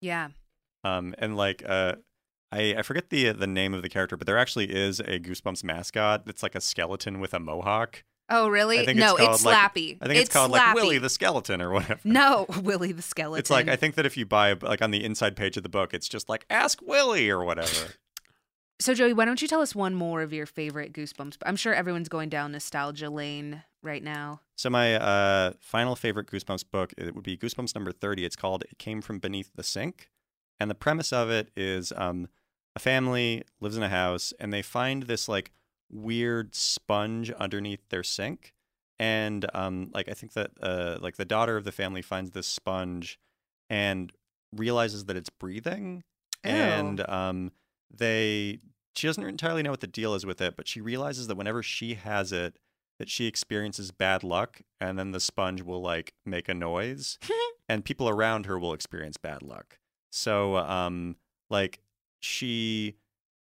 yeah. Um and like uh I, I forget the the name of the character, but there actually is a Goosebumps mascot that's like a skeleton with a mohawk. Oh really I think no it's, called, it's like- slappy I think it's, called like Slappy. Willie the skeleton or whatever. *laughs* no willie the skeleton It's like I think that if you buy like on the inside page of the book, it's just like Ask Willie or whatever. so joey why don't you tell us one more of your favorite goosebumps i'm sure everyone's going down nostalgia lane right now So my uh, final favorite Goosebumps book it would be Goosebumps number thirty. It's called "It Came from Beneath the Sink," and the premise of it is um, a family lives in a house and they find this like weird sponge underneath their sink, and um, like I think that uh, like the daughter of the family finds this sponge and realizes that it's breathing, and um, they she doesn't entirely know what the deal is with it, but she realizes that whenever she has it that she experiences bad luck and then the sponge will like make a noise *laughs* and people around her will experience bad luck. So um like she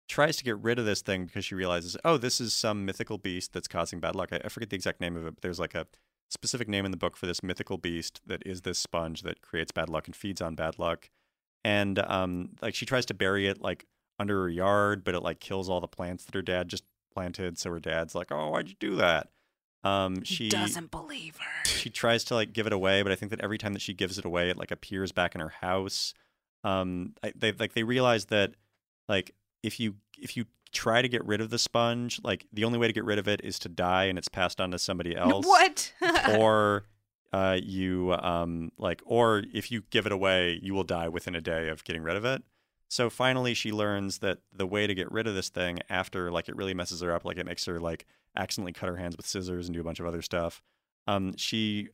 tries to get rid of this thing because she realizes, oh, this is some mythical beast that's causing bad luck. I, I forget the exact name of it, but there's like a specific name in the book for this mythical beast that is this sponge that creates bad luck and feeds on bad luck. and um, like she tries to bury it like under her yard, but it like kills all the plants that her dad just planted. So her dad's like, "Oh, why'd you do that?" Um, she doesn't believe her. She tries to like give it away, but I think that every time that she gives it away, it like appears back in her house. Um, I, they like they realize that like if you if you try to get rid of the sponge, like the only way to get rid of it is to die and it's passed on to somebody *laughs* else. What? *laughs* or uh, you um like or if you give it away, you will die within a day of getting rid of it. So finally she learns that the way to get rid of this thing after like it really messes her up, like it makes her like accidentally cut her hands with scissors and do a bunch of other stuff. Um, she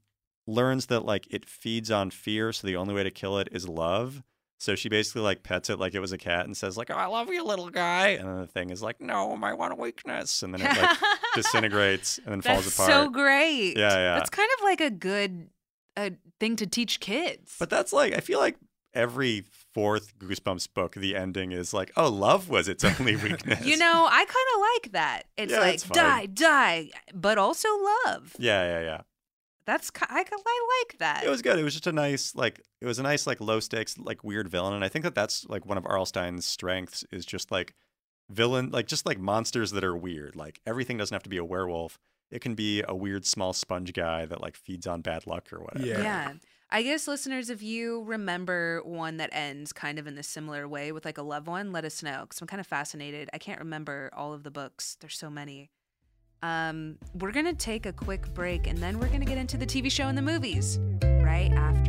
learns that like it feeds on fear, so the only way to kill it is love. So she basically like pets it like it was a cat and says like, "Oh, I love you, little guy," and then the thing is like, "No, my one weakness," and then it like *laughs* disintegrates and then falls That's apart. so great. Yeah, yeah. That's kind of like a good uh, thing to teach kids. But that's like I feel like every fourth Goosebumps book, the ending is like, "Oh, love was its only *laughs* weakness." you know, I kind of like that. It's Yeah, like die, die, but also love. Yeah, yeah, yeah. That's I, I like that. It was good. It was just a nice, like, it was a nice, like, low stakes, like, weird villain. And I think that that's, like, one of R.L. Stine's strengths is just, like, villain, like, just, like, monsters that are weird. Like, everything doesn't have to be a werewolf. It can be a weird, small sponge guy that, like, feeds on bad luck or whatever. Yeah. Yeah. I guess listeners, if you remember one that ends kind of in a similar way with like a loved one, let us know because I'm kind of fascinated. I can't remember all of the books. There's so many. Um, we're gonna take a quick break and then we're gonna get into the TV show and the movies right after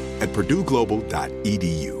at purdueglobal.edu.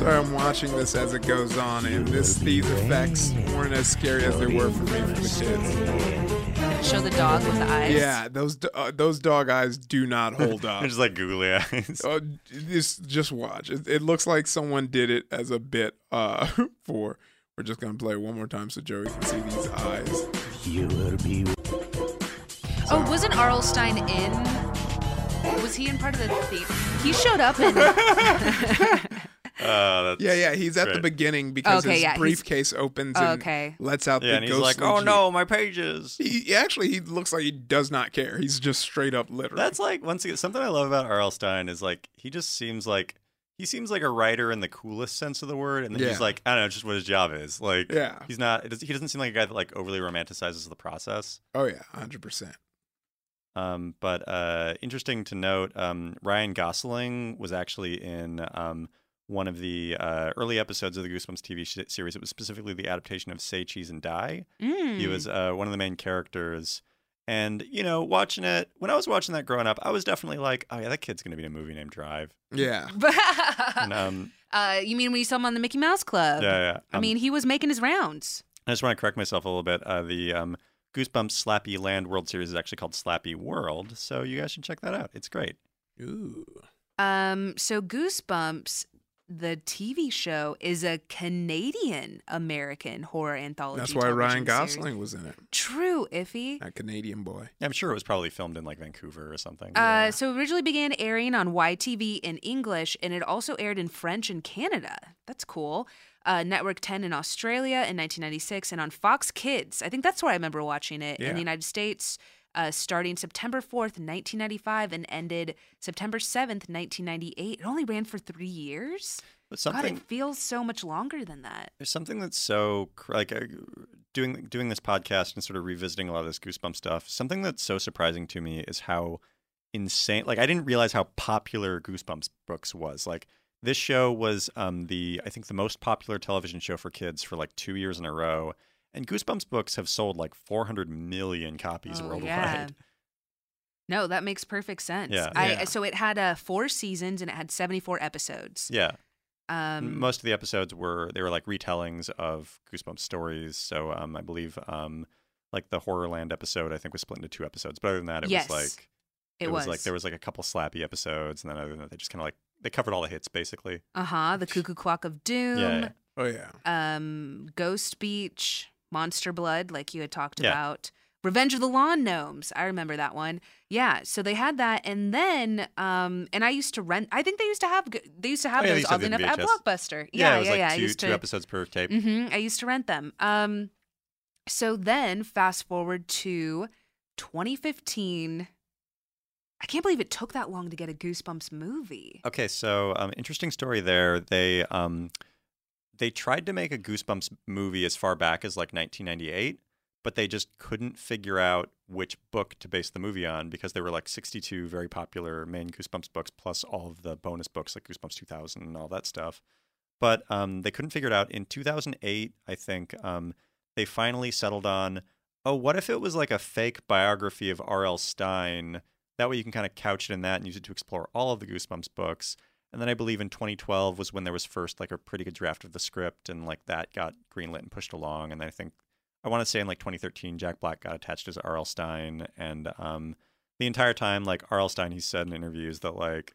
Sorry, I'm watching this as it goes on, and this these effects weren't as scary as they were for me for the kids. show the dog with the eyes. Yeah, those uh, those dog eyes do not hold up. They're *laughs* just like googly eyes. Uh, just just watch. It, it looks like someone did it as a bit. Uh, *laughs* for we're just gonna play it one more time so Joey can see these eyes. You will be. Oh, wasn't R.L. Stine in? Was he in part of the theme? He showed up in. *laughs* Uh, that's Yeah, yeah. He's at the beginning because Okay, his yeah, he's- briefcase opens and Okay. lets out Yeah, the and he's like, "Oh Jeep." no, my pages." He he- actually he looks like he does not care. He's just straight up literate. That's like once again something I love about R.L. Stine is like he just seems like he seems like a writer in the coolest sense of the word, and then Yeah. he's like I don't know, just what his job is. Like, Yeah. he's not. It does, he doesn't seem like a guy that like overly romanticizes the process. oh yeah, hundred percent. Um, but uh, interesting to note, um, Ryan Gosling was actually in um, one of the uh, early episodes of the Goosebumps TV sh- series. It was specifically the adaptation of Say Cheese and Die. He Mm. was uh, one of the main characters. And, you know, watching it, when I was watching that growing up, I was definitely like, oh, yeah, that kid's going to be in a movie named Drive. Yeah. *laughs* And, um, *laughs* uh, you mean when you saw him on the Mickey Mouse Club? yeah, yeah. I Um, mean, he was making his rounds. I just want to correct myself a little bit. Uh, the um, Goosebumps Slappy Land World Series is actually called Slappy World. So you guys should check that out. It's great. Ooh. Um, so Goosebumps, the TV show, is a Canadian American horror anthology. That's why Ryan Gosling series. was in it. True, Ify. That Canadian boy. I'm sure it was probably filmed in like Vancouver or something. Uh, so it originally began airing on YTV in English, and it also aired in French in Canada. That's cool. Uh, Network 10 in Australia in 1996, and on Fox Kids. I think that's where I remember watching it in the United States, uh, starting September 4th, 1995, and ended September 7th, 1998. It only ran for three years. But God, it feels so much longer than that. there's something that's so like uh, doing doing this podcast and sort of revisiting a lot of this goosebump stuff. Something that's so surprising to me is how insane. Like I didn't realize how popular Goosebumps books was. Like this show was um, the I think the most popular television show for kids for like two years in a row. And Goosebumps books have sold like 400 million copies Oh, worldwide. yeah. *laughs* No, that makes perfect sense. Yeah. I, Yeah. So it had uh, four seasons and it had 74 episodes. Yeah. Um, most of the episodes were they were like retellings of Goosebumps stories. So um, I believe um, like the Horrorland episode I think was split into two episodes. But other than that, it Yes, was like it was. was. like there was like a couple slappy episodes, and then other than that, they just kind of like they covered all the hits basically. Uh huh. The Cuckoo Clock of Doom. Yeah, yeah. Oh yeah. Um, Ghost Beach, Monster Blood, like you had talked Yeah. about. Revenge of the Lawn Gnomes. I remember that one. Yeah. So they had that, and then, um, and I used to rent. I think they used to have. They used to have Oh, yeah, those oddly enough at Blockbuster. Yeah, Yeah, yeah, like yeah. I two used two episodes per tape. hmm I used to rent them. Um, so then fast forward to 2015. I can't believe it took that long to get a Goosebumps movie. Okay, so um, interesting story there. They um, they tried to make a Goosebumps movie as far back as like 1998, but they just couldn't figure out which book to base the movie on because there were like 62 very popular main Goosebumps books plus all of the bonus books like Goosebumps 2000 and all that stuff. But um, they couldn't figure it out. In 2008, I think um, they finally settled on, oh, what if it was like a fake biography of R.L. Stine? That way you can kind of couch it in that and use it to explore all of the Goosebumps books. And then I believe in 2012 was when there was first like a pretty good draft of the script, and like that got greenlit and pushed along. And then I think I want to say in like 2013, Jack Black got attached as R.L. Stine, and um, the entire time, like R.L. Stine, he said in interviews that like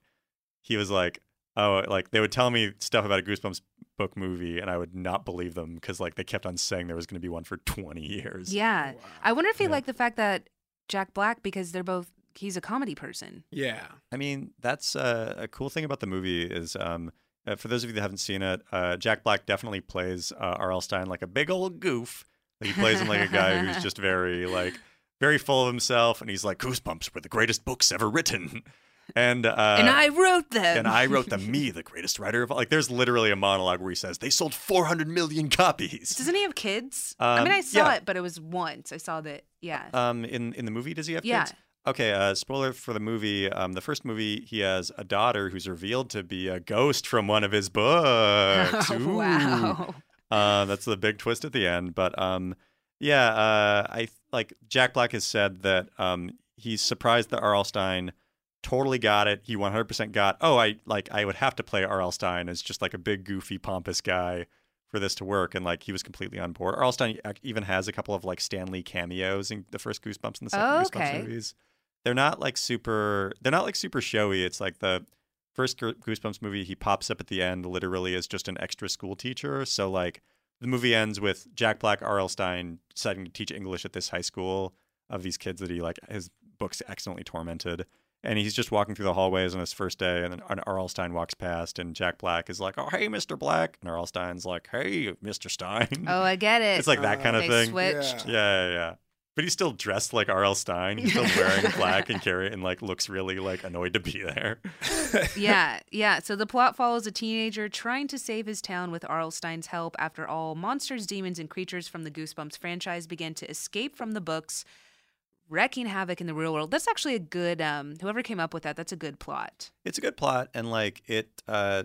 he was like, oh, like they would tell me stuff about a Goosebumps book movie, and I would not believe them because like they kept on saying there was going to be one for 20 years. Yeah. I wonder if he Yeah. liked the fact that Jack Black, because they're both, he's a comedy person. Yeah. I mean, that's uh, a cool thing about the movie is um, uh, for those of you that haven't seen it, uh, Jack Black definitely plays uh, R.L. Stine like a big old goof. Like, he plays him like a guy who's just *laughs* very like very full of himself, and he's like, "Goosebumps were the greatest books ever written," *laughs* and uh, and I wrote them. and I wrote them. Me, *laughs* the greatest writer of all. like. There's literally a monologue where he says they sold 400 million copies. Doesn't he have kids? I mean, Um, I saw yeah. it, but it was once. I saw that. Yeah. Um, in in the movie, does he have Yeah. kids? Okay. Uh, spoiler for the movie. Um, the first movie, he has a daughter who's revealed to be a ghost from one of his books. *laughs* Ooh. wow. Uh, that's the big twist at the end. But um, yeah, uh, I like Jack Black has said that um, he's surprised that R.L. Stine totally got it. He 100% got. Oh, I like I would have to play R.L. Stine as just like a big, goofy, pompous guy for this to work, and like he was completely on board. R.L. Stine even has a couple of like Stan Lee cameos in the first Goosebumps and the second Oh, Goosebumps movies. They're not like super. They're not like super showy. It's like the first Goosebumps movie. He pops up at the end, literally as just an extra school teacher. So like the movie ends with Jack Black, R.L. Stine deciding to teach English at this high school of these kids that he like his books accidentally tormented. And he's just walking through the hallways on his first day, and then and R.L. Stine walks past, and Jack Black is like, "Oh, hey, Mr. Black," and R.L. Stine's like, "Hey, Mr. Stine." Oh, I get *laughs* it. It's like that oh. kind of they thing. switched. Yeah, yeah, yeah. But he's still dressed like R.L. Stine. He's still wearing black and carry and like looks really like annoyed to be there. *laughs* yeah, yeah. So the plot follows a teenager trying to save his town with R.L. Stine's help after all monsters, demons, and creatures from the Goosebumps franchise begin to escape from the books, wrecking havoc in the real world. That's actually a good um whoever came up with that, that's a good plot. It's a good plot and like it uh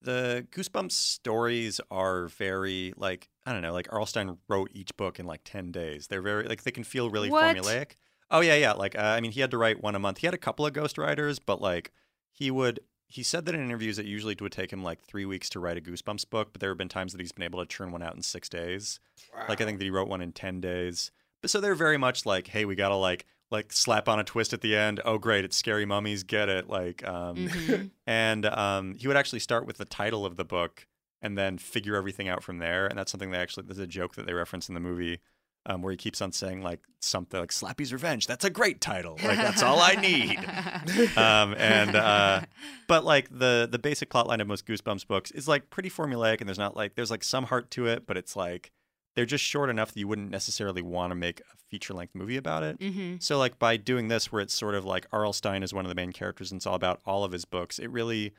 the Goosebumps stories are very like I don't know, like R.L. Stine wrote each book in like 10 days. They're very like they can feel really What? formulaic. Oh yeah, yeah, like uh, I mean he had to write one a month. He had a couple of ghostwriters, but like he would he said that in interviews it usually would take him like 3 weeks to write a Goosebumps book, but there have been times that he's been able to churn one out in 6 days. Like I think that he wrote one in 10 days. But so they're very much like, hey, we got to like like slap on a twist at the end. Oh great, it's scary mummies, get it. Like um Mhm. *laughs* and um he would actually start with the title of the book and then figure everything out from there. And that's something they actually there's a joke that they reference in the movie. Um, where he keeps on saying like something like Slappy's Revenge. That's a great title. Like that's all I need. *laughs* um, and uh, but like the the basic plot line of most Goosebumps books is like pretty formulaic, and there's not like there's like some heart to it, but it's like they're just short enough that you wouldn't necessarily want to make a feature length movie about it. hmm So like by doing this, where it's sort of like R.L. Stine is one of the main characters, and it's all about all of his books. It really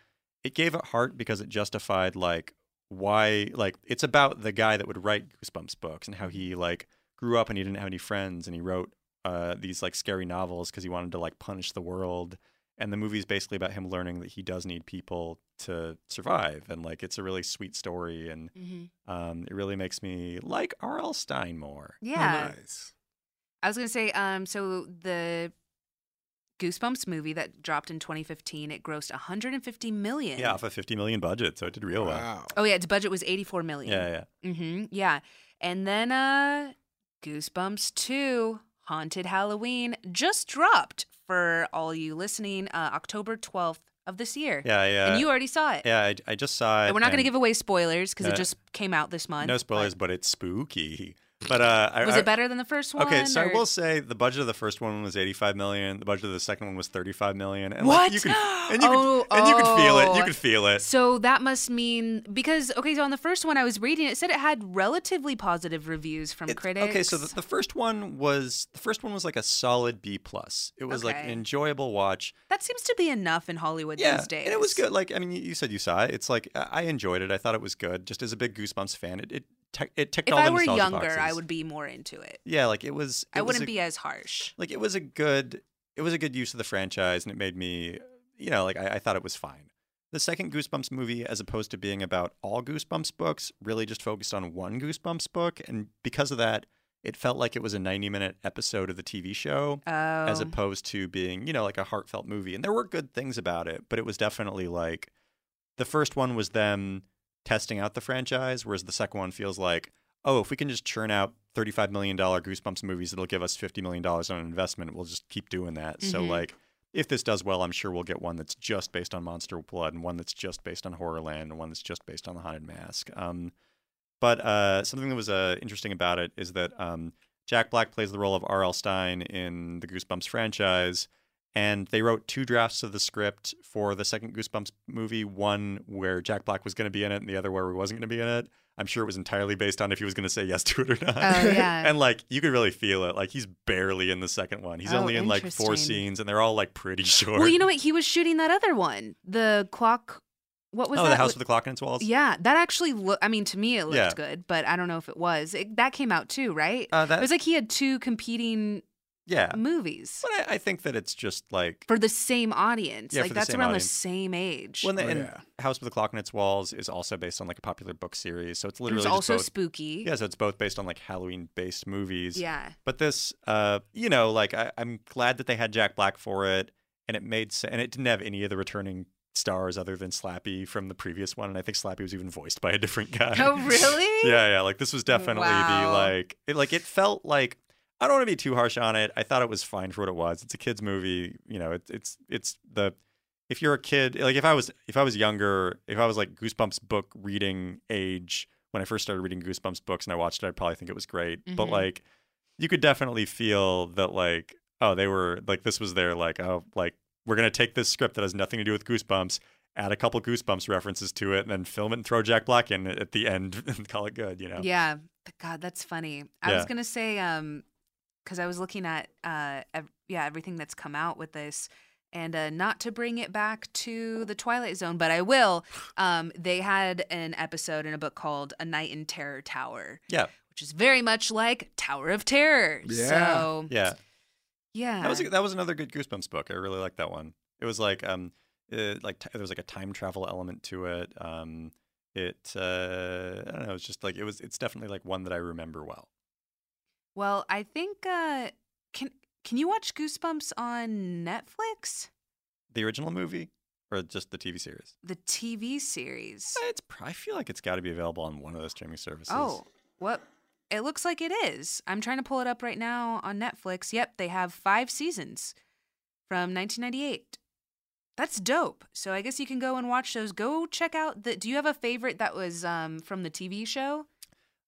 it gave it heart because it justified like why like it's about the guy that would write Goosebumps books and how he like grew up and he didn't have any friends and he wrote uh, these like scary novels because he wanted to like punish the world. And the movie's basically about him learning that he does need people to survive, and like it's a really sweet story, and hmm um, it really makes me like R.L. Stine more. Yeah. nice. I was gonna say, um, so the Goosebumps movie that dropped in 2015, it grossed 150 million. Yeah, off a 50 million budget, so it did real well. Wow. Oh yeah, its budget was 84 million. Yeah, yeah. Mm-hmm. Yeah. And then uh Goosebumps 2, Haunted Halloween, just dropped for all you listening, uh October 12th of this year. Yeah, yeah. And you already saw it. Yeah, I, I just saw it. And we're not going to give away spoilers because Uh, it just came out this month. no spoilers, but it's spooky. But uh, I, Was it better than the first one? Okay, so I will say the budget of the first one was 85 million. The budget of the second one was 35 million. And What? Like, you can, *gasps* and you Oh, can, and you can feel it. oh. You can feel it. So that must mean because okay, so on the first one I was reading, it said it had relatively positive reviews from It's- critics. Okay, so the, the first one was the first one was like a solid B plus. It was like an enjoyable watch. that seems to be enough in Hollywood Yeah, these days. and it was good. Like I mean, you, you said you saw it. It's like I I enjoyed it. I thought it was good. Just as a big Goosebumps fan, it it, te- it ticked If all I the were nostalgia younger, I would be more into it. Yeah, like it was. I it was wouldn't a- be as harsh. like it was a good it was a good use of the franchise and it made me you know like I, I thought it was fine the second goosebumps movie as opposed to being about all goosebumps books really just focused on one goosebumps book and because of that it felt like it was a 90 minute episode of the tv show Oh, as opposed to being you know like a heartfelt movie and there were good things about it but it was definitely like the first one was them testing out the franchise whereas the second one feels like oh if we can just churn out 35 million dollar goosebumps movies it'll give us 50 million dollars on investment we'll just keep doing that so Mhm. like if this does well i'm sure we'll get one that's just based on monster blood and one that's just based on horrorland and one that's just based on the haunted mask um, but uh, something that was uh, interesting about it is that um, Jack Black plays the role of R.L. Stine in the Goosebumps franchise, and they wrote two drafts of the script for the second Goosebumps movie. One where Jack Black was going to be in it, and the other where he wasn't going to be in it. I'm sure it was entirely based on if he was going to say yes to it or not. Oh, yeah. *laughs* and like you could really feel it. Like he's barely in the second one. He's Oh, only in like four scenes, and they're all like pretty *laughs* short. well, you know what? He was shooting that other one, the clock. What was oh, that? the house with the clock in its walls. Yeah, that actually look. I mean, to me, it looked Yeah. good, but I don't know if it was. It, that came out too, right? Uh, that it was like he had two competing yeah. movies But I, I think that it's just like for the same audience. Yeah, like for the that's same around audience. the same age. Well, and, Oh, and yeah. House with the Clock in Its Walls is also based on like a popular book series, so it's literally was just also both. spooky. yeah, so it's both based on like Halloween-based movies. Yeah. But this, uh, you know, like I, I'm glad that they had Jack Black for it, and it made sense, and it didn't have any of the returning stars other than Slappy from the previous one, and I think Slappy was even voiced by a different guy. Oh, really? *laughs* yeah, yeah. Like this was definitely the Wow. like it like it felt like I don't want to be too harsh on it. I thought it was fine for what it was. It's a kids movie. You know, it's it's it's the if you're a kid, like if I was if I was younger, if I was like Goosebumps book reading age when I first started reading Goosebumps books and I watched it, I'd probably think it was great. But Mhm. like you could definitely feel that like oh they were like this was their like oh like we're gonna take this script that has nothing to do with Goosebumps, add a couple Goosebumps references to it, and then film it and throw Jack Black in at the end *laughs* and call it good. You know? Yeah. God, that's funny. I was gonna say, um, because I was looking at, uh, ev- yeah, everything that's come out with this, and uh, not to bring it back to the Twilight Zone, but I will. *laughs* Um, they had an episode in a book called A Night in Terror Tower, Yeah. which is very much like Tower of Terror. Yeah. So Yeah. yeah, That was that was another good Goosebumps book. I really liked that one. It was like um, it, like t- there was like a time travel element to it. Um, it uh, I don't know. It's just like it was. It's definitely like one that I remember well. Well, I think uh, can can you watch Goosebumps on Netflix? The original movie or just the TV series? The TV series. It's. I feel like it's got to be available on one of those streaming services. Oh, what? It looks like it is. I'm trying to pull it up right now on Netflix. Yep, they have five seasons from 1998. That's dope. So I guess you can go and watch those. Go check out the. Do you have a favorite that was um, from the TV show?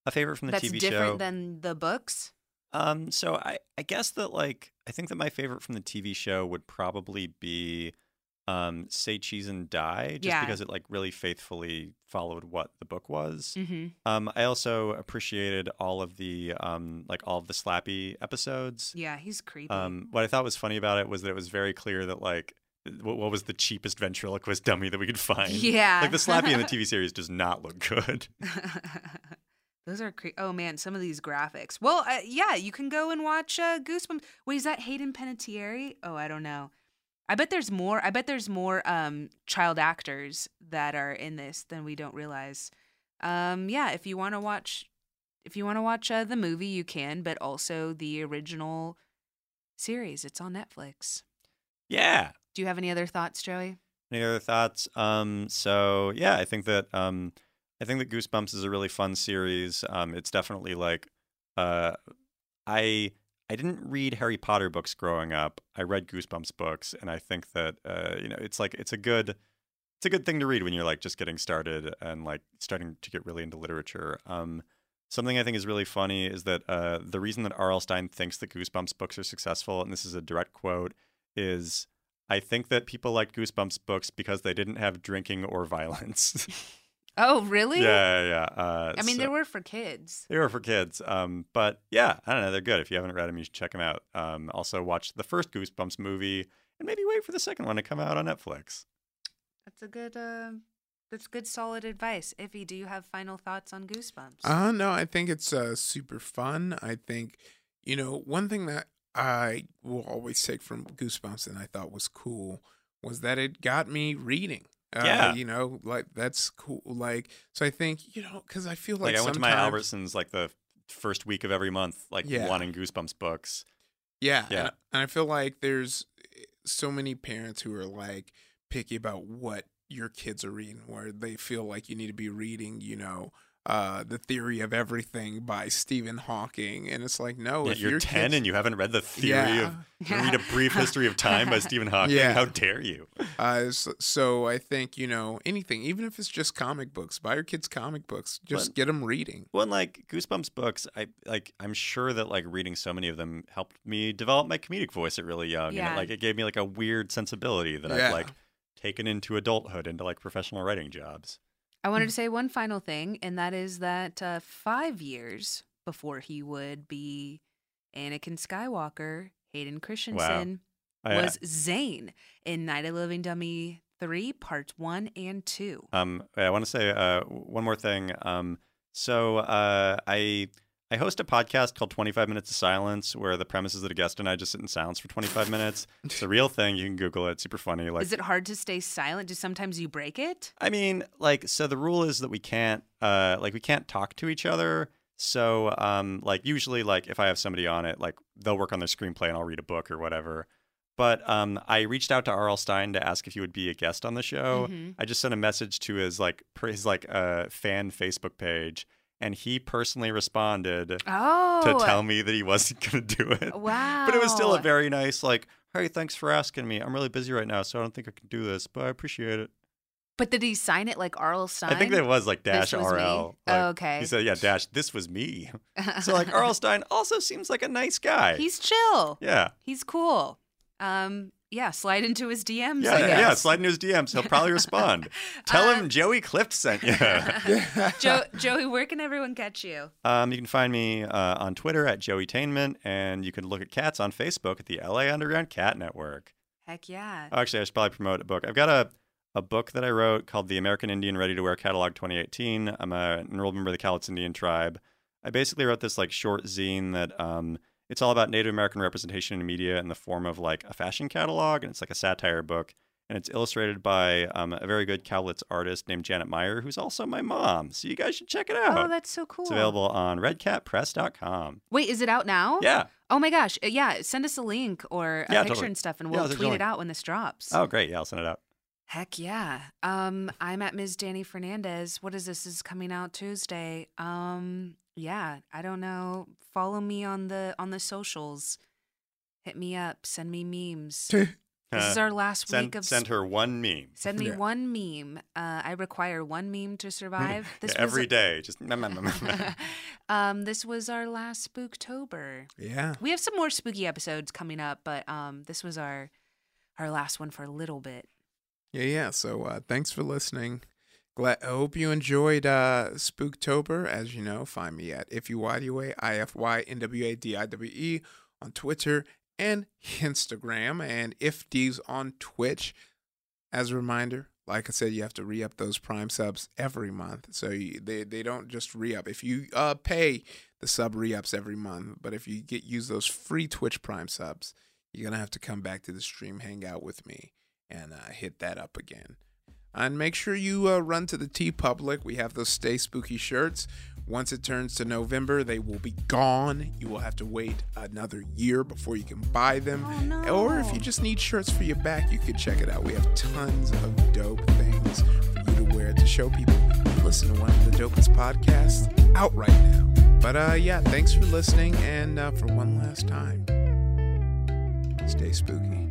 A favorite from the that's TV show. That's different than the books. Um, so I, I guess that like I think that my favorite from the TV show would probably be um Say Cheese and Die, just Yeah. because it like really faithfully followed what the book was. Mm-hmm. Um, I also appreciated all of the um like all of the Slappy episodes. Yeah, he's creepy. Um, what I thought was funny about it was that it was very clear that like what, what was the cheapest ventriloquist dummy that we could find. Yeah. like the Slappy in the *laughs* TV series does not look good. *laughs* Those are cre- oh man, some of these graphics. Well, uh, yeah, you can go and watch uh, Goosebumps. Wait, is that Hayden Panettiere? Oh, I don't know. I bet there's more. I bet there's more um, child actors that are in this than we don't realize. Um, yeah, if you want to watch, if you want to watch uh, the movie, you can, but also the original series. It's on Netflix. yeah. Do you have any other thoughts, Joey? Any other thoughts? Um, so yeah, I think that um, I think that Goosebumps is a really fun series. Um, it's definitely like uh, I I didn't read Harry Potter books growing up. I read Goosebumps books, and I think that uh, you know it's like it's a good it's a good thing to read when you're like just getting started and like starting to get really into literature. Um, something I think is really funny is that uh, the reason that R.L. Stine thinks that Goosebumps books are successful, and this is a direct quote, is I think that people liked Goosebumps books because they didn't have drinking or violence. *laughs* Oh, really? yeah, yeah. yeah. Uh, I mean, so- they were for kids. they were for kids. Um, but yeah, I don't know. They're good. If you haven't read them, you should check them out. Um, also, watch the first Goosebumps movie and maybe wait for the second one to come out on Netflix. That's a good. Uh, that's good, solid advice. Ify, do you have final thoughts on Goosebumps? Uh no, I think it's uh super fun. I think you know, one thing that I will always take from Goosebumps and I thought was cool was that it got me reading. Uh, Yeah. you know, like that's cool. Like, so I think you know, because I feel Like, like, I went to my Albertsons like the first week of every month, like Yeah. wanting Goosebumps books. Yeah, Yeah. And, and I feel like there's eh, so many parents who are like picky about what your kids are reading, where they feel like you need to be reading, you know, uh, the theory of everything by Stephen Hawking, and it's like, no, Yeah, if you're your 10 kids- and you haven't read the theory Yeah. of *laughs* Read a Brief History of Time by Stephen *laughs* Hawking. Yeah. How dare you? Uh, so I think you know anything, even if it's just comic books, buy your kids comic books. Just Well- get them reading. Well, and, like Goosebumps books, I like. I'm sure that like reading so many of them helped me develop my comedic voice at really young, and Yeah. it, like it gave me like a weird sensibility that Yeah. I've like taken into adulthood into like professional writing jobs. I wanted to say one final thing, and that is that uh, five years before he would be Anakin Skywalker, Hayden Christensen I- was Zane in Night of Living Dummy 3, parts 1 and 2. Um, I want to say uh, one more thing. Um, so uh, I I host a podcast called 25 Minutes of Silence, where the premise is that a guest and I just sit in silence for 25 minutes. It's a real thing. You can Google it. It's super funny. Like, is it hard to stay silent? Do sometimes you break it? I mean, like, so the rule is that we can't, uh, like, we can't talk to each other. So, um, like, usually, like, if I have somebody on it, like, they'll work on their screenplay and I'll read a book or whatever. But um, I reached out to R.L. Stine to ask if he would be a guest on the show. Mhm. I just sent a message to his like his like uh, fan Facebook page, and he personally responded Oh. to tell me that he wasn't *laughs* going to do it. Wow. But it was still a very nice like, hey, thanks for asking me. I'm really busy right now, so I don't think I can do this, but I appreciate it. But did he sign it like Arl Stine? I think that was like dash was? RL. Oh, okay. He said, yeah, dash. This was me. *laughs* so like Arl Stine also seems like a nice guy. He's chill. yeah. He's cool. Um, yeah, slide into his DMs. I Yeah, guess. yeah, slide into his DMs. He'll probably respond. *laughs* Tell him Joey Clift sent you. *laughs* Joe, Joey, where can everyone catch you? um, you can find me uh, on Twitter at Joeytainment, and you can look at cats on Facebook at the LA Underground Cat Network. Heck yeah. Oh, actually, I should probably promote a book. I've got a, a book that I wrote called The American Indian Ready to Wear Catalog 2018. I'm a, an enrolled member of the Cowlitz Indian Tribe. I basically wrote this like short zine that um, it's all about Native American representation in media in the form of like a fashion catalog, and it's like a satire book. And it's illustrated by um, a very good Cowlitz artist named Janet Meyer, who's also my mom. So you guys should check it out. Oh, that's so cool. It's available on redcatpress.com. Wait, is it out now? Yeah. Oh my gosh. Uh, Yeah, send us a link or a Yeah, picture totally. and stuff, and we'll send tweet it out when this drops. Oh, great. Yeah, I'll send it out. Heck yeah. Um, I'm at Ms. Danny Fernandez. What is this? This is coming out Tuesday. Um, yeah, I don't know. Follow me on the on the socials. Hit me up. Send me memes. *laughs* this is our last send, week of Send her one meme. Send me Yeah. one meme. Uh, I require one meme to survive. *laughs* This Yeah, every was, day. Just *laughs* um, this was our last Spooktober. Yeah. We have some more spooky episodes coming up, but um, this was our our last one for a little bit. Yeah, yeah. So uh, thanks for listening. Glad I hope you enjoyed uh, Spooktober. As you know, find me at Ify Nwadiwe, I F Y N W A D I W E on Twitter and Instagram, and If D's on Twitch. As a reminder, like I said, you have to re up those Prime subs every month. So you, they they don't just re up. If you uh, pay the sub re ups every month, but if you get use those free Twitch Prime subs, you're gonna have to come back to the stream, hang out with me, and uh, hit that up again. And make sure you uh, run to the TeePublic. We have those Stay Spooky shirts. Once it turns to November, they will be gone. You will have to wait another year before you can buy them. Or if you just need shirts for your back, you can check it out. We have tons of dope things for you to wear to show people listen to one of the dopest podcasts out right now. But uh, yeah, thanks for listening. And uh, for one last time, stay spooky.